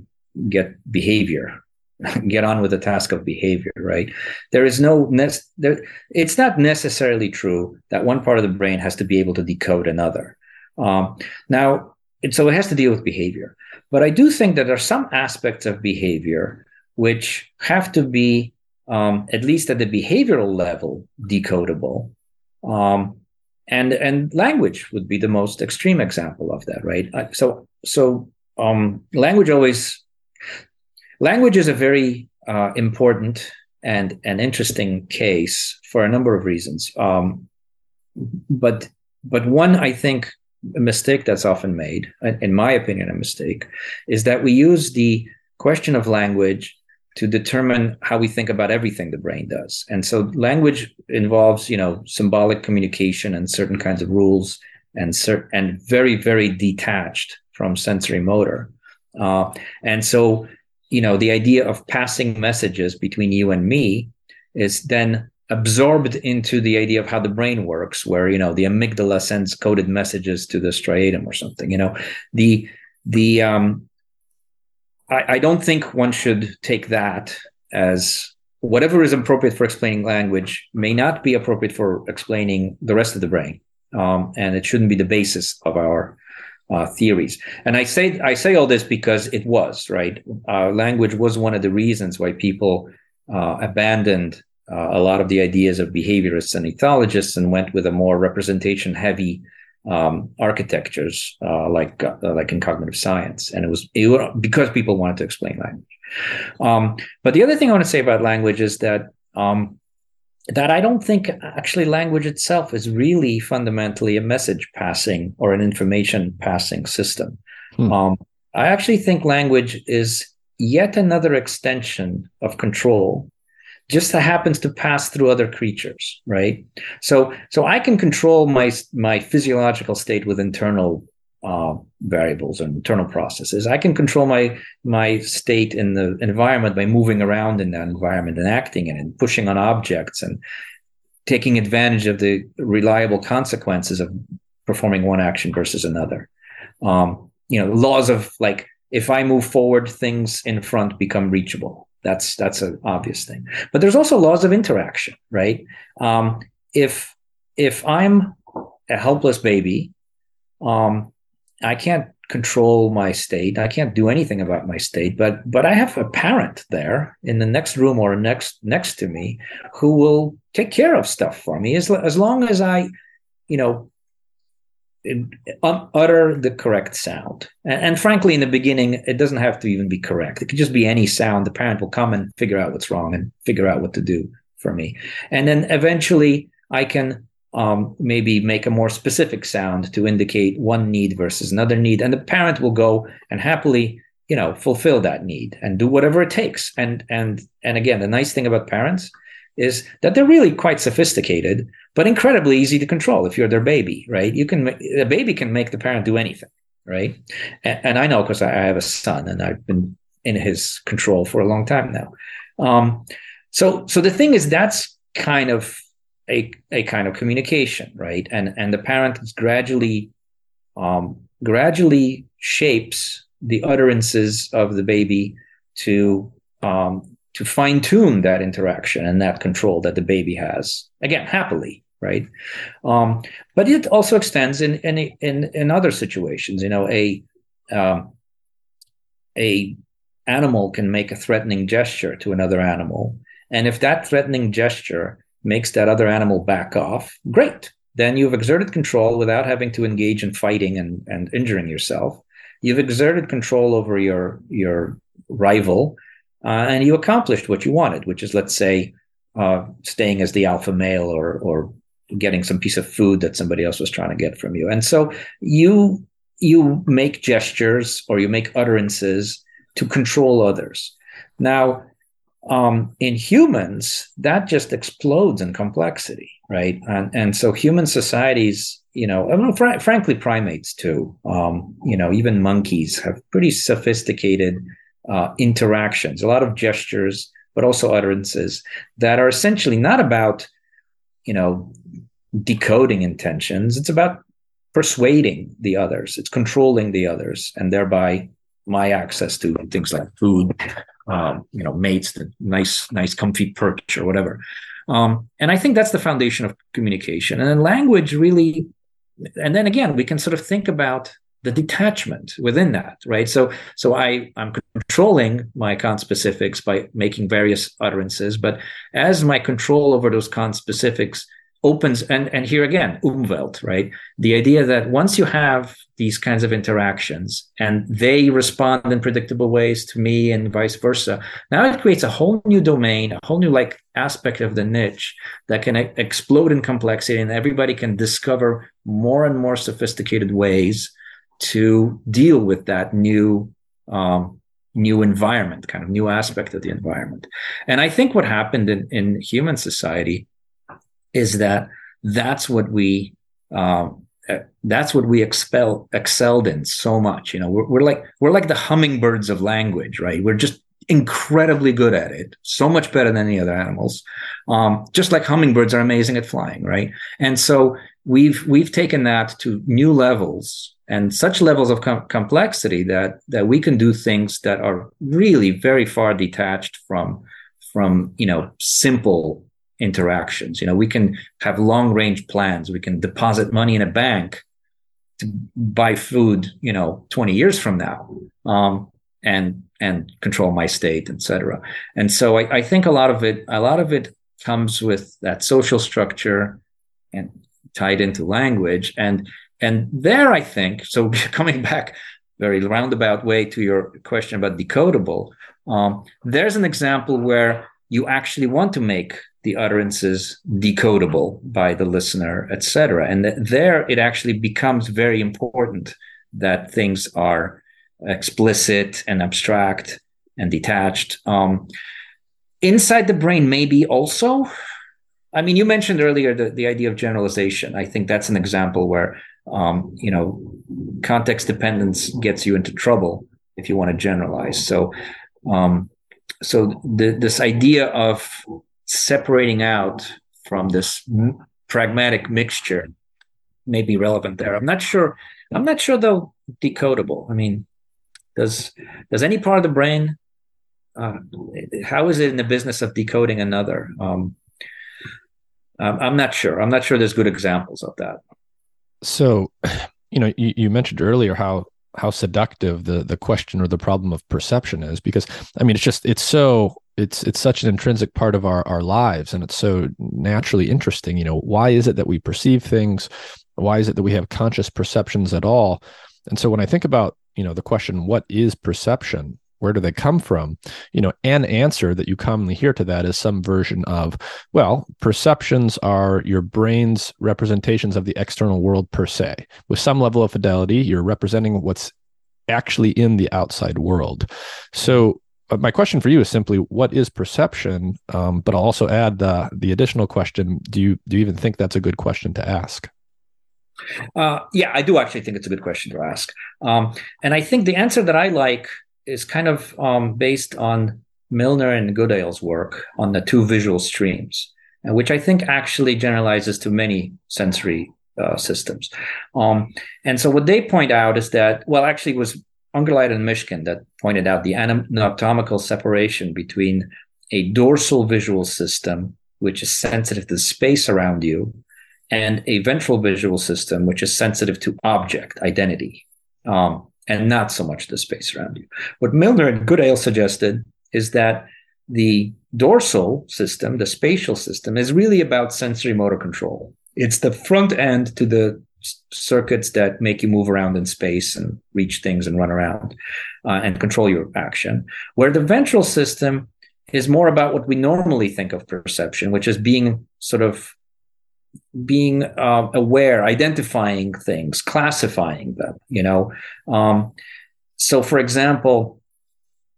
get behavior, get on with the task of behavior, right? There is no ne- there. It's not necessarily true that one part of the brain has to be able to decode another. Um, now, it, so it has to deal with behavior, but I do think that there are some aspects of behavior which have to be um, at least at the behavioral level, decodable. Um, and and language would be the most extreme example of that, right? So so um, language always language is a very uh, important and an interesting case for a number of reasons. Um, but but one I think a mistake that's often made, in my opinion, a mistake, is that we use the question of language to determine how we think about everything the brain does. And so language involves, you know, symbolic communication and certain kinds of rules and cert- and very, very detached from sensory motor. Uh, and so, you know, the idea of passing messages between you and me is then absorbed into the idea of how the brain works, where you know the amygdala sends coded messages to the striatum or something. You know, the the um, I, I don't think one should take that as whatever is appropriate for explaining language may not be appropriate for explaining the rest of the brain, um, and it shouldn't be the basis of our uh, theories. And I say I say all this because it was right. Uh, language was one of the reasons why people uh, abandoned uh, a lot of the ideas of behaviorists and ethologists and went with a more representation heavy um, architectures uh, like uh, like in cognitive science, and it was, it was, because people wanted to explain language. Um, but the other thing I want to say about language is that um, that I don't think actually language itself is really fundamentally a message passing or an information passing system. Hmm. Um, I actually think language is yet another extension of control just happens to pass through other creatures right? So so i can control my my physiological state with internal uh, variables and internal processes. I can control my my state in the environment by moving around in that environment and acting in it and pushing on objects and taking advantage of the reliable consequences of performing one action versus another. Um, you know laws of like if i move forward things in front become reachable that's that's an obvious thing. But there's also laws of interaction, right? Um, if if I'm a helpless baby, um, I can't control my state. I can't do anything about my state. But but I have a parent there in the next room or next next to me who will take care of stuff for me as as long as I, you know, utter the correct sound. And, and, frankly, in the beginning, it doesn't have to even be correct. It could just be any sound. The parent will come and figure out what's wrong and figure out what to do for me. And then eventually, I can um, maybe make a more specific sound to indicate one need versus another need. And the parent will go and happily, you know, fulfill that need and do whatever it takes. And and and again, the nice thing about parents is that they're really quite sophisticated, but incredibly easy to control if you're their baby, right? You can, the baby can make the parent do anything, right? And, and I know because I, have a son and I've been in his control for a long time now. Um, so, so the thing is, that's kind of a, a kind of communication, right? And, and the parent gradually, um, gradually shapes the utterances of the baby to um, to fine tune that interaction and that control that the baby has again happily right? Um, but it also extends in in in, in other situations. You know a um, a animal can make a threatening gesture to another animal. And if that threatening gesture makes that other animal back off great. Then you've exerted control without having to engage in fighting and, and injuring yourself. You've exerted control over your your rival and you accomplished what you wanted, which is, let's say, uh, staying as the alpha male or or getting some piece of food that somebody else was trying to get from you. And so you you make gestures or you make utterances to control others. Now, um, in humans, that just explodes in complexity, right? And and so human societies, you know, I mean, fr- frankly, primates too. Um, you know, even monkeys have pretty sophisticated uh, interactions, a lot of gestures, but also utterances that are essentially not about, you know, decoding intentions. It's about persuading the others. It's controlling the others, and thereby my access to things like food, um, you know, mates, the nice, nice, comfy perch or whatever. Um, and I think that's the foundation of communication. And then language really, and then again, we can sort of think about the detachment within that right? So so i i'm controlling my conspecifics by making various utterances but as my control over those conspecifics opens and and here again umwelt right? The idea that once you have these kinds of interactions and they respond in predictable ways to me and vice versa now it creates a whole new domain a whole new like aspect of the niche that can explode in complexity and everybody can discover more and more sophisticated ways to deal with that new um, new environment kind of new aspect of the environment and i think what happened in, in human society is that that's what we um, uh, that's what we expel excelled in so much. You know, we're, we're like we're like the hummingbirds of language, right? We're just incredibly good at it, so much better than any other animals. Um, just like hummingbirds are amazing at flying, right? And so we've we've taken that to new levels and such levels of com- complexity that that we can do things that are really very far detached from from you know simple interactions. You know, we can have long range plans. We can deposit money in a bank to buy food, you know, 20 years from now, um, and and control my state, etc. And so I, I think a lot of it, a lot of it comes with that social structure and tied into language. And and there I think, so coming back very roundabout way to your question about decodable, um, there's an example where you actually want to make the utterances decodable by the listener, etc. And th- there it actually becomes very important that things are explicit and abstract and detached. Um, inside the brain, maybe also. I mean, you mentioned earlier the, the idea of generalization. I think that's an example where, um, you know, context dependence gets you into trouble if you want to generalize. So, um, so the, this idea of separating out from this m- pragmatic mixture may be relevant there. I'm not sure. I'm not sure though decodable. I mean, does does any part of the brain? Uh, how is it in the business of decoding another? Um, I'm not sure. I'm not sure. There's good examples of that. So, you know, you, you mentioned earlier how how seductive the the question or the problem of perception is because I mean it's just it's so it's it's such an intrinsic part of our our lives and it's so naturally interesting you know why is it that we perceive things? Why is it that we have conscious perceptions at all? And so when i think about you know the question what is perception where do they come from? You know an answer that you commonly hear to that is some version of well perceptions are your brain's representations of the external world per se. With some level of fidelity you're representing what's actually in the outside world. So my question for you is simply what is perception? Um, but i'll also add the the additional question do you do you even think that's a good question to ask? Uh, yeah i do actually think it's a good question to ask. Um, and i think the answer that i like is kind of um, based on milner and goodale's work on the two visual streams which i think actually generalizes to many sensory uh, systems. Um, and so what they point out is that well actually it was Ungerleider and Mishkin that pointed out the anatomical separation between a dorsal visual system, which is sensitive to the space around you, and a ventral visual system, which is sensitive to object identity, um, and not so much the space around you. What Milner and Goodale suggested is that the dorsal system, the spatial system, is really about sensory motor control. It's the front end to the circuits that make you move around in space and reach things and run around uh, and control your action. Where the ventral system is more about what we normally think of perception, which is being sort of being uh, aware, identifying things, classifying them. You know, um, so for example,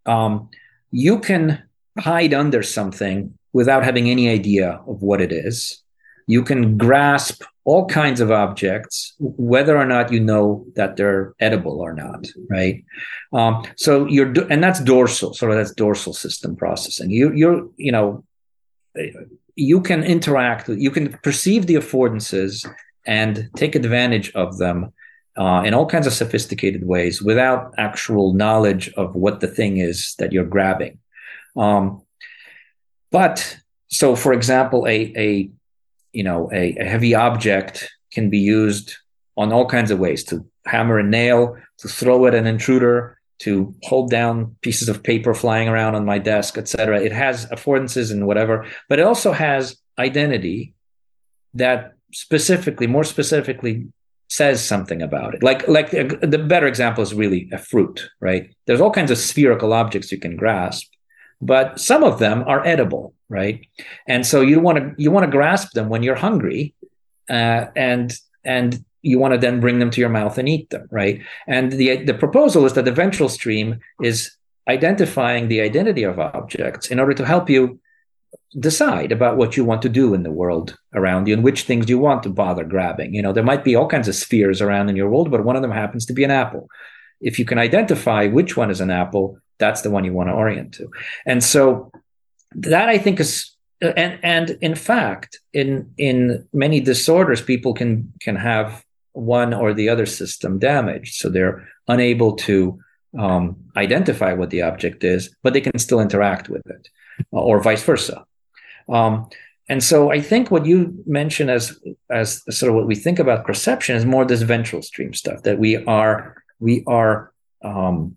um, you can hide under something without having any idea of what it is. You can grasp all kinds of objects, whether or not you know that they're edible or not, right? Um, so you're, and that's dorsal, sort of that's dorsal system processing. You, you're, you know, you can interact, you can perceive the affordances and take advantage of them uh, in all kinds of sophisticated ways without actual knowledge of what the thing is that you're grabbing. Um, but so, for example, a, a you know, a, a heavy object can be used on all kinds of ways to hammer a nail, to throw at an intruder, to hold down pieces of paper flying around on my desk, etc. It has affordances and whatever, but it also has identity that specifically, more specifically, says something about it. Like like the, the better example is really a fruit, right? There's all kinds of spherical objects you can grasp, but some of them are edible, right? And so you want to you want to grasp them when you're hungry, uh, and and you want to then bring them to your mouth and eat them, right? And the the proposal is that the ventral stream is identifying the identity of objects in order to help you decide about what you want to do in the world around you and which things you want to bother grabbing. You know, there might be all kinds of spheres around in your world, but one of them happens to be an apple. If you can identify which one is an apple, that's the one you want to orient to. And so that I think is and and in fact, in in many disorders, people can can have one or the other system damaged. So they're unable to um, identify what the object is, but they can still interact with it, or vice versa. Um, and so I think what you mentioned as as sort of what we think about perception is more this ventral stream stuff that we are we are um,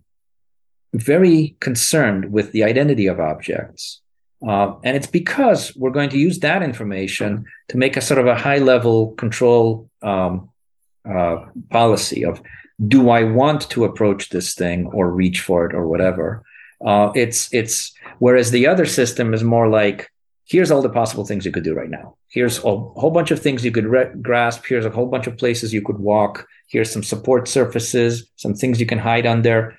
very concerned with the identity of objects. Uh, and it's because we're going to use that information to make a sort of a high level control um, uh, policy of do I want to approach this thing or reach for it or whatever. Uh, it's it's whereas the other system is more like here's all the possible things you could do right now. Here's a whole bunch of things you could re- grasp. Here's a whole bunch of places you could walk. Here's some support surfaces, some things you can hide under.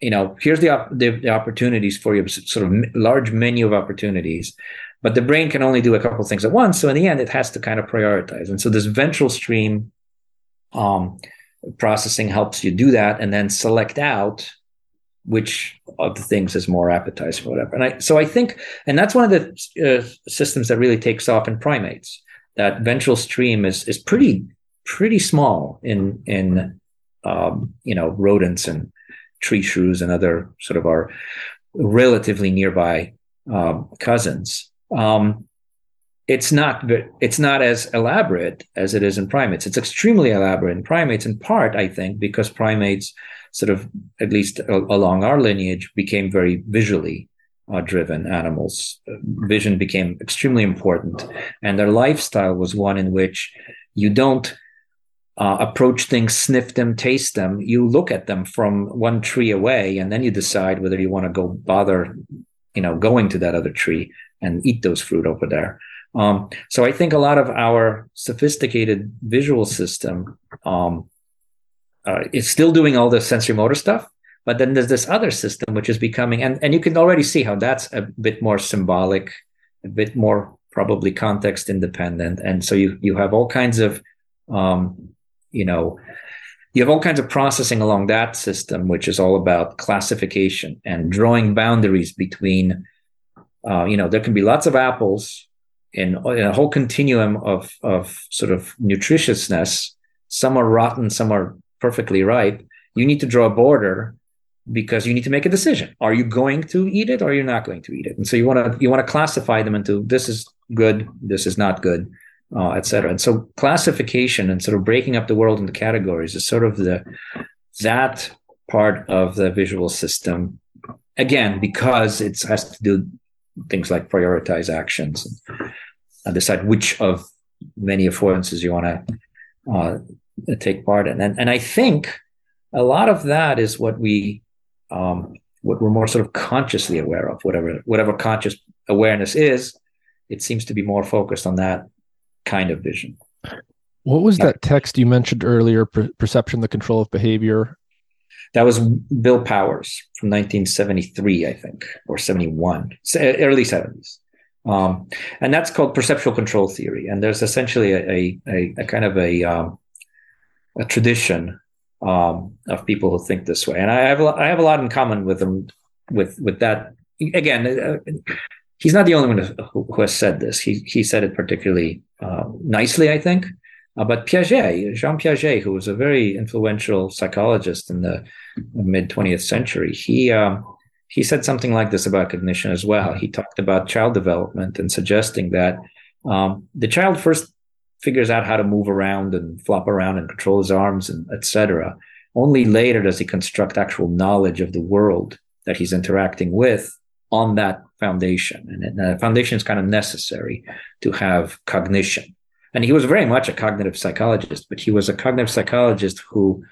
You know, here's the, op- the, the opportunities for you, sort of large menu of opportunities. But the brain can only do a couple things at once. So in the end, it has to kind of prioritize. And so this ventral stream um, processing helps you do that and then select out which of the things is more appetizing or whatever. And I, so I think, and that's one of the uh, systems that really takes off in primates. That ventral stream is is pretty pretty small in in um, you know rodents and tree shrews and other sort of our relatively nearby um, cousins. Um, it's not it's not as elaborate as it is in primates. It's extremely elaborate in primates, in part, I think, because primates sort of, at least along our lineage, became very visually uh, driven animals. Vision became extremely important. And their lifestyle was one in which you don't uh, approach things, sniff them, taste them. You look at them from one tree away, and then you decide whether you want to go bother, you know, going to that other tree and eat those fruit over there. Um, so I think a lot of our sophisticated visual system um, uh, it's still doing all the sensory motor stuff but then there's this other system which is becoming and, and you can already see how that's a bit more symbolic a bit more probably context independent. And so you you have all kinds of um, you know you have all kinds of processing along that system which is all about classification and drawing boundaries between uh, you know there can be lots of apples in, in a whole continuum of of sort of nutritiousness some are rotten some are perfectly ripe, you need to draw a border because you need to make a decision. Are you going to eat it or are you not going to eat it? And so you want to you want to classify them into this is good, this is not good, uh, etc. And so classification and sort of breaking up the world into categories is sort of the that part of the visual system. Again, because it has to do things like prioritize actions and decide which of many affordances you want to uh, take part in. And, and I think a lot of that is what we, um, what we're more sort of consciously aware of, whatever, whatever conscious awareness is, it seems to be more focused on that kind of vision. What was that text you mentioned earlier? Per- perception, the control of behavior. That was Bill Powers from 1973, I think, or 71, early 70s. Um, and that's called perceptual control theory. And there's essentially a, a, a kind of a um, a tradition um, of people who think this way, and I have a, I have a lot in common with them with with that. Again, uh, he's not the only one who, who, has said this. He he said it particularly uh, nicely, I think. Uh, but Piaget, Jean Piaget, who was a very influential psychologist in the mid 20th century, he um, he said something like this about cognition as well. He talked about child development and suggesting that um, the child first figures out how to move around and flop around and control his arms and etc. Only later does he construct actual knowledge of the world that he's interacting with on that foundation. And the foundation is kind of necessary to have cognition. and he was very much a cognitive psychologist, but he was a cognitive psychologist who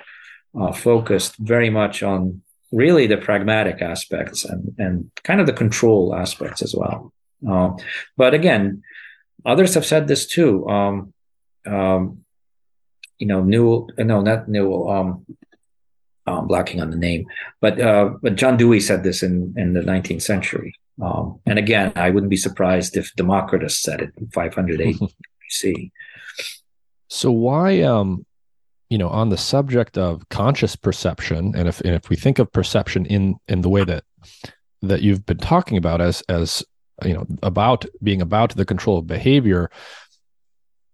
uh, focused very much on really the pragmatic aspects and, and kind of the control aspects as well. Uh, but again, others have said this too. Um, um, you know, Newell, no, not Newell. Um, I'm blocking on the name, but uh, but John Dewey said this in in the 19th century. Um, and again, I wouldn't be surprised if Democritus said it in 508 BC. So why, um, you know, on the subject of conscious perception, and if and if we think of perception in in the way that that you've been talking about as as you know about being about the control of behavior,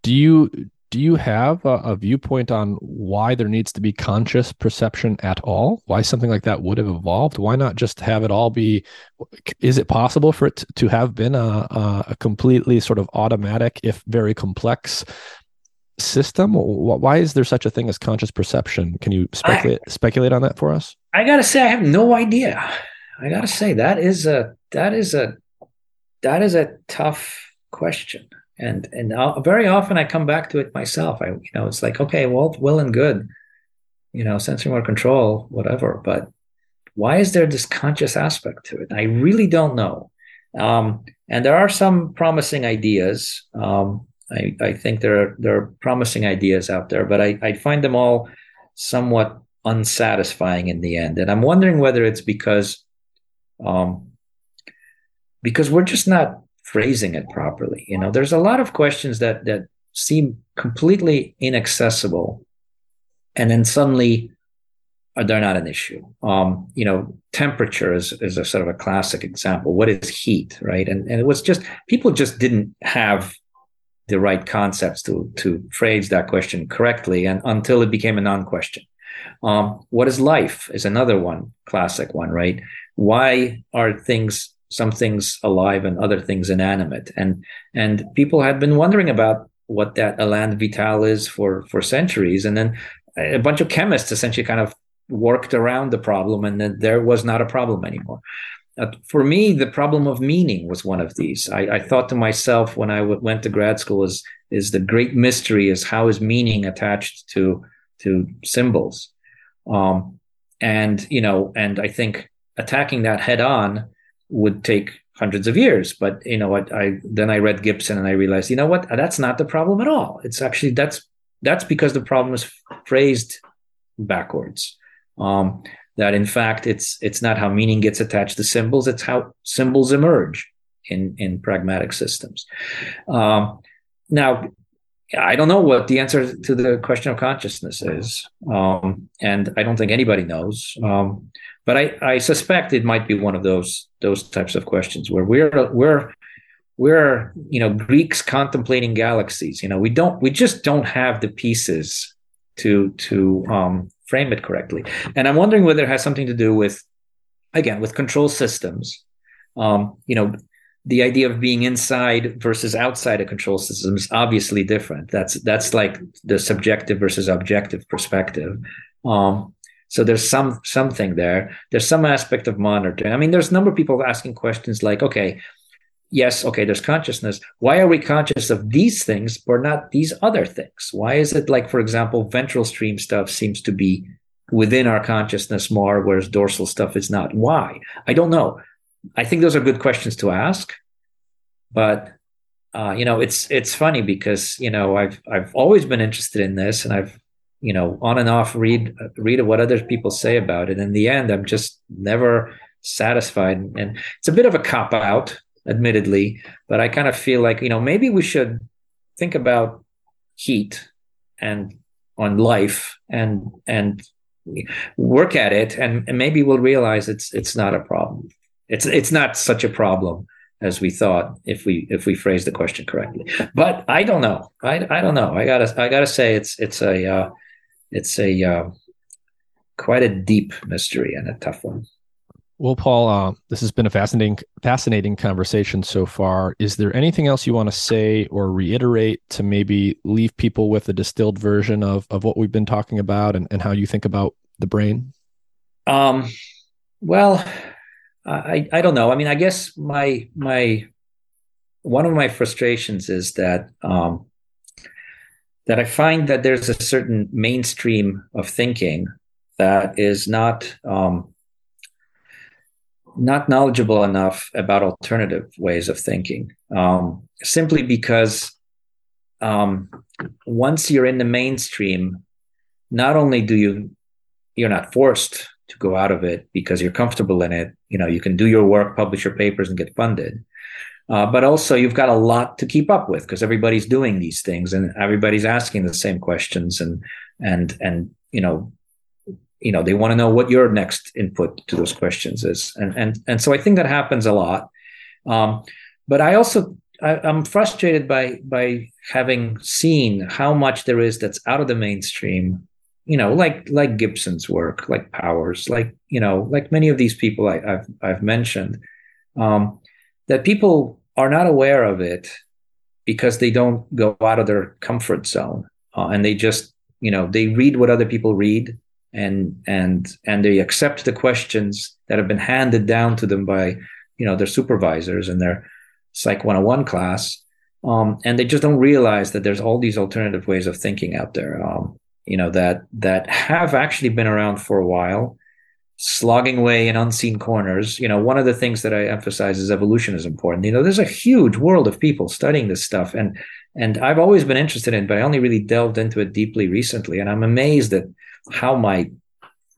do you do you have a, a, viewpoint on why there needs to be conscious perception at all? Why something like that would have evolved? Why not just have it all be is it possible for it to have been a, a completely sort of automatic if very complex system why is there such a thing as conscious perception can you speculate I, speculate on that for us i gotta say i have no idea i gotta say that is a that is a that is a tough question and and I'll, very often I come back to it myself. I you know it's like okay, well, well and good, you know, sensory motor control, whatever. But why is there this conscious aspect to it? I really don't know. Um, and there are some promising ideas. Um, I, I think there are there are promising ideas out there, but I, I find them all somewhat unsatisfying in the end. And I'm wondering whether it's because um, because we're just not phrasing it properly. You know, there's a lot of questions that that seem completely inaccessible, and then suddenly uh, they're not an issue. Um, you know, temperature is, is a sort of a classic example. What is heat, right? And and it was just people just didn't have the right concepts to to phrase that question correctly, and until it became a non-question. Um, what is life is another one, classic one, right? Why are things some things alive and other things inanimate. And and people had been wondering about what that elan vital is for for centuries. And then a bunch of chemists essentially kind of worked around the problem, and then there was not a problem anymore. Uh, for me, the problem of meaning was one of these. I, I thought to myself when I w- went to grad school is is the great mystery is how is meaning attached to to symbols, um, and you know, and I think attacking that head on would take hundreds of years. But you know what? I then I read Gibson and I realized, you know what? That's not the problem at all. It's actually that's that's because the problem is phrased backwards. Um, that in fact it's it's not how meaning gets attached to symbols; it's how symbols emerge in in pragmatic systems. Um, now, I don't know what the answer to the question of consciousness is, um, and I don't think anybody knows. Um, but I, I suspect it might be one of those those types of questions where we're we're we're you know Greeks contemplating galaxies. You know, we don't we just don't have the pieces to to um, frame it correctly. And I'm wondering whether it has something to do with again with control systems. Um, you know, the idea of being inside versus outside a control system is obviously different. That's that's like the subjective versus objective perspective. Um, so there's some something there. There's some aspect of monitoring. I mean, there's a number of people asking questions like, okay, yes, okay, there's consciousness. Why are we conscious of these things but not these other things? Why is it like, for example, ventral stream stuff seems to be within our consciousness more, whereas dorsal stuff is not? Why? I don't know. I think those are good questions to ask, but uh, you know, it's it's funny because you know I've I've always been interested in this, and I've you know on and off read read what other people say about it in the end i'm just never satisfied and it's a bit of a cop out admittedly but i kind of feel like you know maybe we should think about heat and on life and and work at it and, and maybe we'll realize it's it's not a problem. It's it's not such a problem as we thought if we if we phrase the question correctly. But i don't know. I i don't know. I gotta i gotta say it's it's a uh, it's a uh, quite a deep mystery and a tough one. Well, Paul, uh, this has been a fascinating, fascinating conversation so far. Is there anything else you want to say or reiterate to maybe leave people with a distilled version of of what we've been talking about and, and how you think about the brain? Um, well, I I don't know. I mean, I guess my my one of my frustrations is that um, that I find that there's a certain mainstream of thinking that is not um, not knowledgeable enough about alternative ways of thinking, um, simply because um, once you're in the mainstream, not only do you you're not forced to go out of it because you're comfortable in it. You know, you can do your work, publish your papers, and get funded. Uh, but also, you've got a lot to keep up with because everybody's doing these things and everybody's asking the same questions, and and and you know, you know, they want to know what your next input to those questions is, and and and so I think that happens a lot. Um, but I also I, am frustrated by by having seen how much there is that's out of the mainstream you know, like like Gibson's work, like Powers, like you know, like many of these people I, have I've mentioned, um, that people are not aware of it because they don't go out of their comfort zone uh, and they just you know they read what other people read and and and they accept the questions that have been handed down to them by you know their supervisors in their psych 101 class um, and they just don't realize that there's all these alternative ways of thinking out there um, you know that that have actually been around for a while slogging away in unseen corners. You know one of the things that i emphasize is evolution is important. You know there's a huge world of people studying this stuff and and i've always been interested in but i only really delved into it deeply recently and i'm amazed at how my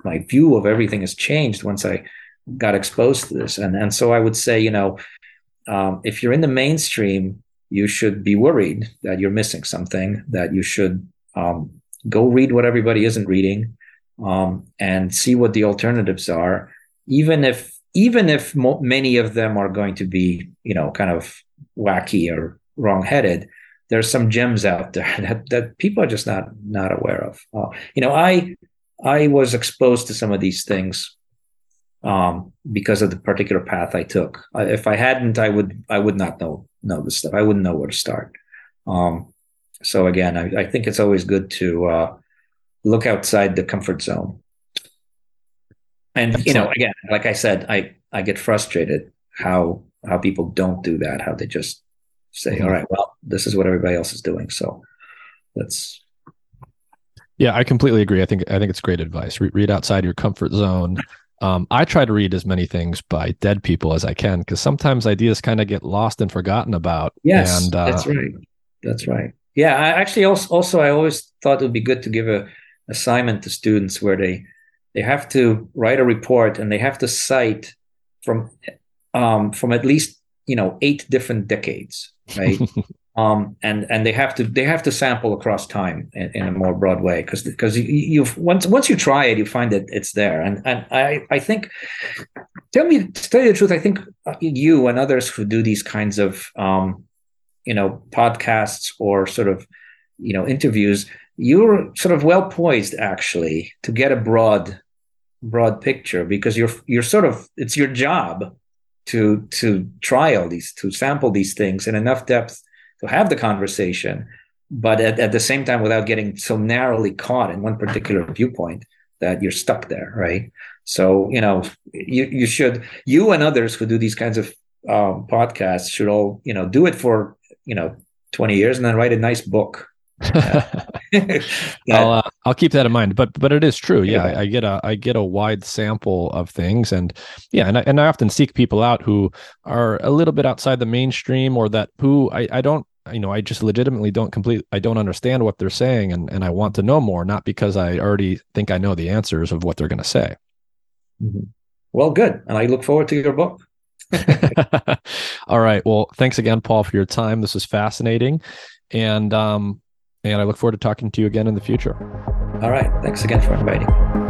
my view of everything has changed once i got exposed to this. And and so i would say you know um, if you're in the mainstream you should be worried that you're missing something that you should um, go read what everybody isn't reading um, and see what the alternatives are even if even if mo- many of them are going to be you know kind of wacky or wrong-headed there's some gems out there that, that people are just not not aware of uh, you know i i was exposed to some of these things um, because of the particular path i took uh, if i hadn't i would i would not know know this stuff i wouldn't know where to start um, so again, I, I think it's always good to uh, look outside the comfort zone. And Excellent. you know, again, like I said, I I get frustrated how how people don't do that. How they just say, mm-hmm. "All right, well, this is what everybody else is doing." So that's yeah, I completely agree. I think I think it's great advice. Re- read outside your comfort zone. Um, I try to read as many things by dead people as I can because sometimes ideas kind of get lost and forgotten about. Yes, and, uh, that's right. That's right. Yeah, I actually also, also I always thought it would be good to give a assignment to students where they they have to write a report and they have to cite from um, from at least you know eight different decades, right? um, and and they have to they have to sample across time in, in a more broad way because because you, once once you try it, you find that it's there. And and I I think tell me to tell you the truth, I think you and others who do these kinds of um, you know podcasts or sort of you know interviews you're sort of well poised actually to get a broad broad picture because you're you're sort of it's your job to to try all these to sample these things in enough depth to have the conversation but at, at the same time without getting so narrowly caught in one particular viewpoint that you're stuck there right so you know you you should you and others who do these kinds of um, podcasts should all you know do it for you know 20 years and then write a nice book I'll uh, I'll keep that in mind. But but it is true. Yeah. I, I, get a I get a wide sample of things, and yeah, and I, and I often seek people out who are a little bit outside the mainstream, or that who I I don't you know I just legitimately don't complete I don't understand what they're saying, and and I want to know more, not because I already think I know the answers of what they're going to say. Mm-hmm. Well, good, and I look forward to your book. All right. Well, thanks again, Paul, for your time. This is fascinating. And um, and I look forward to talking to you again in the future. All right. Thanks again for inviting.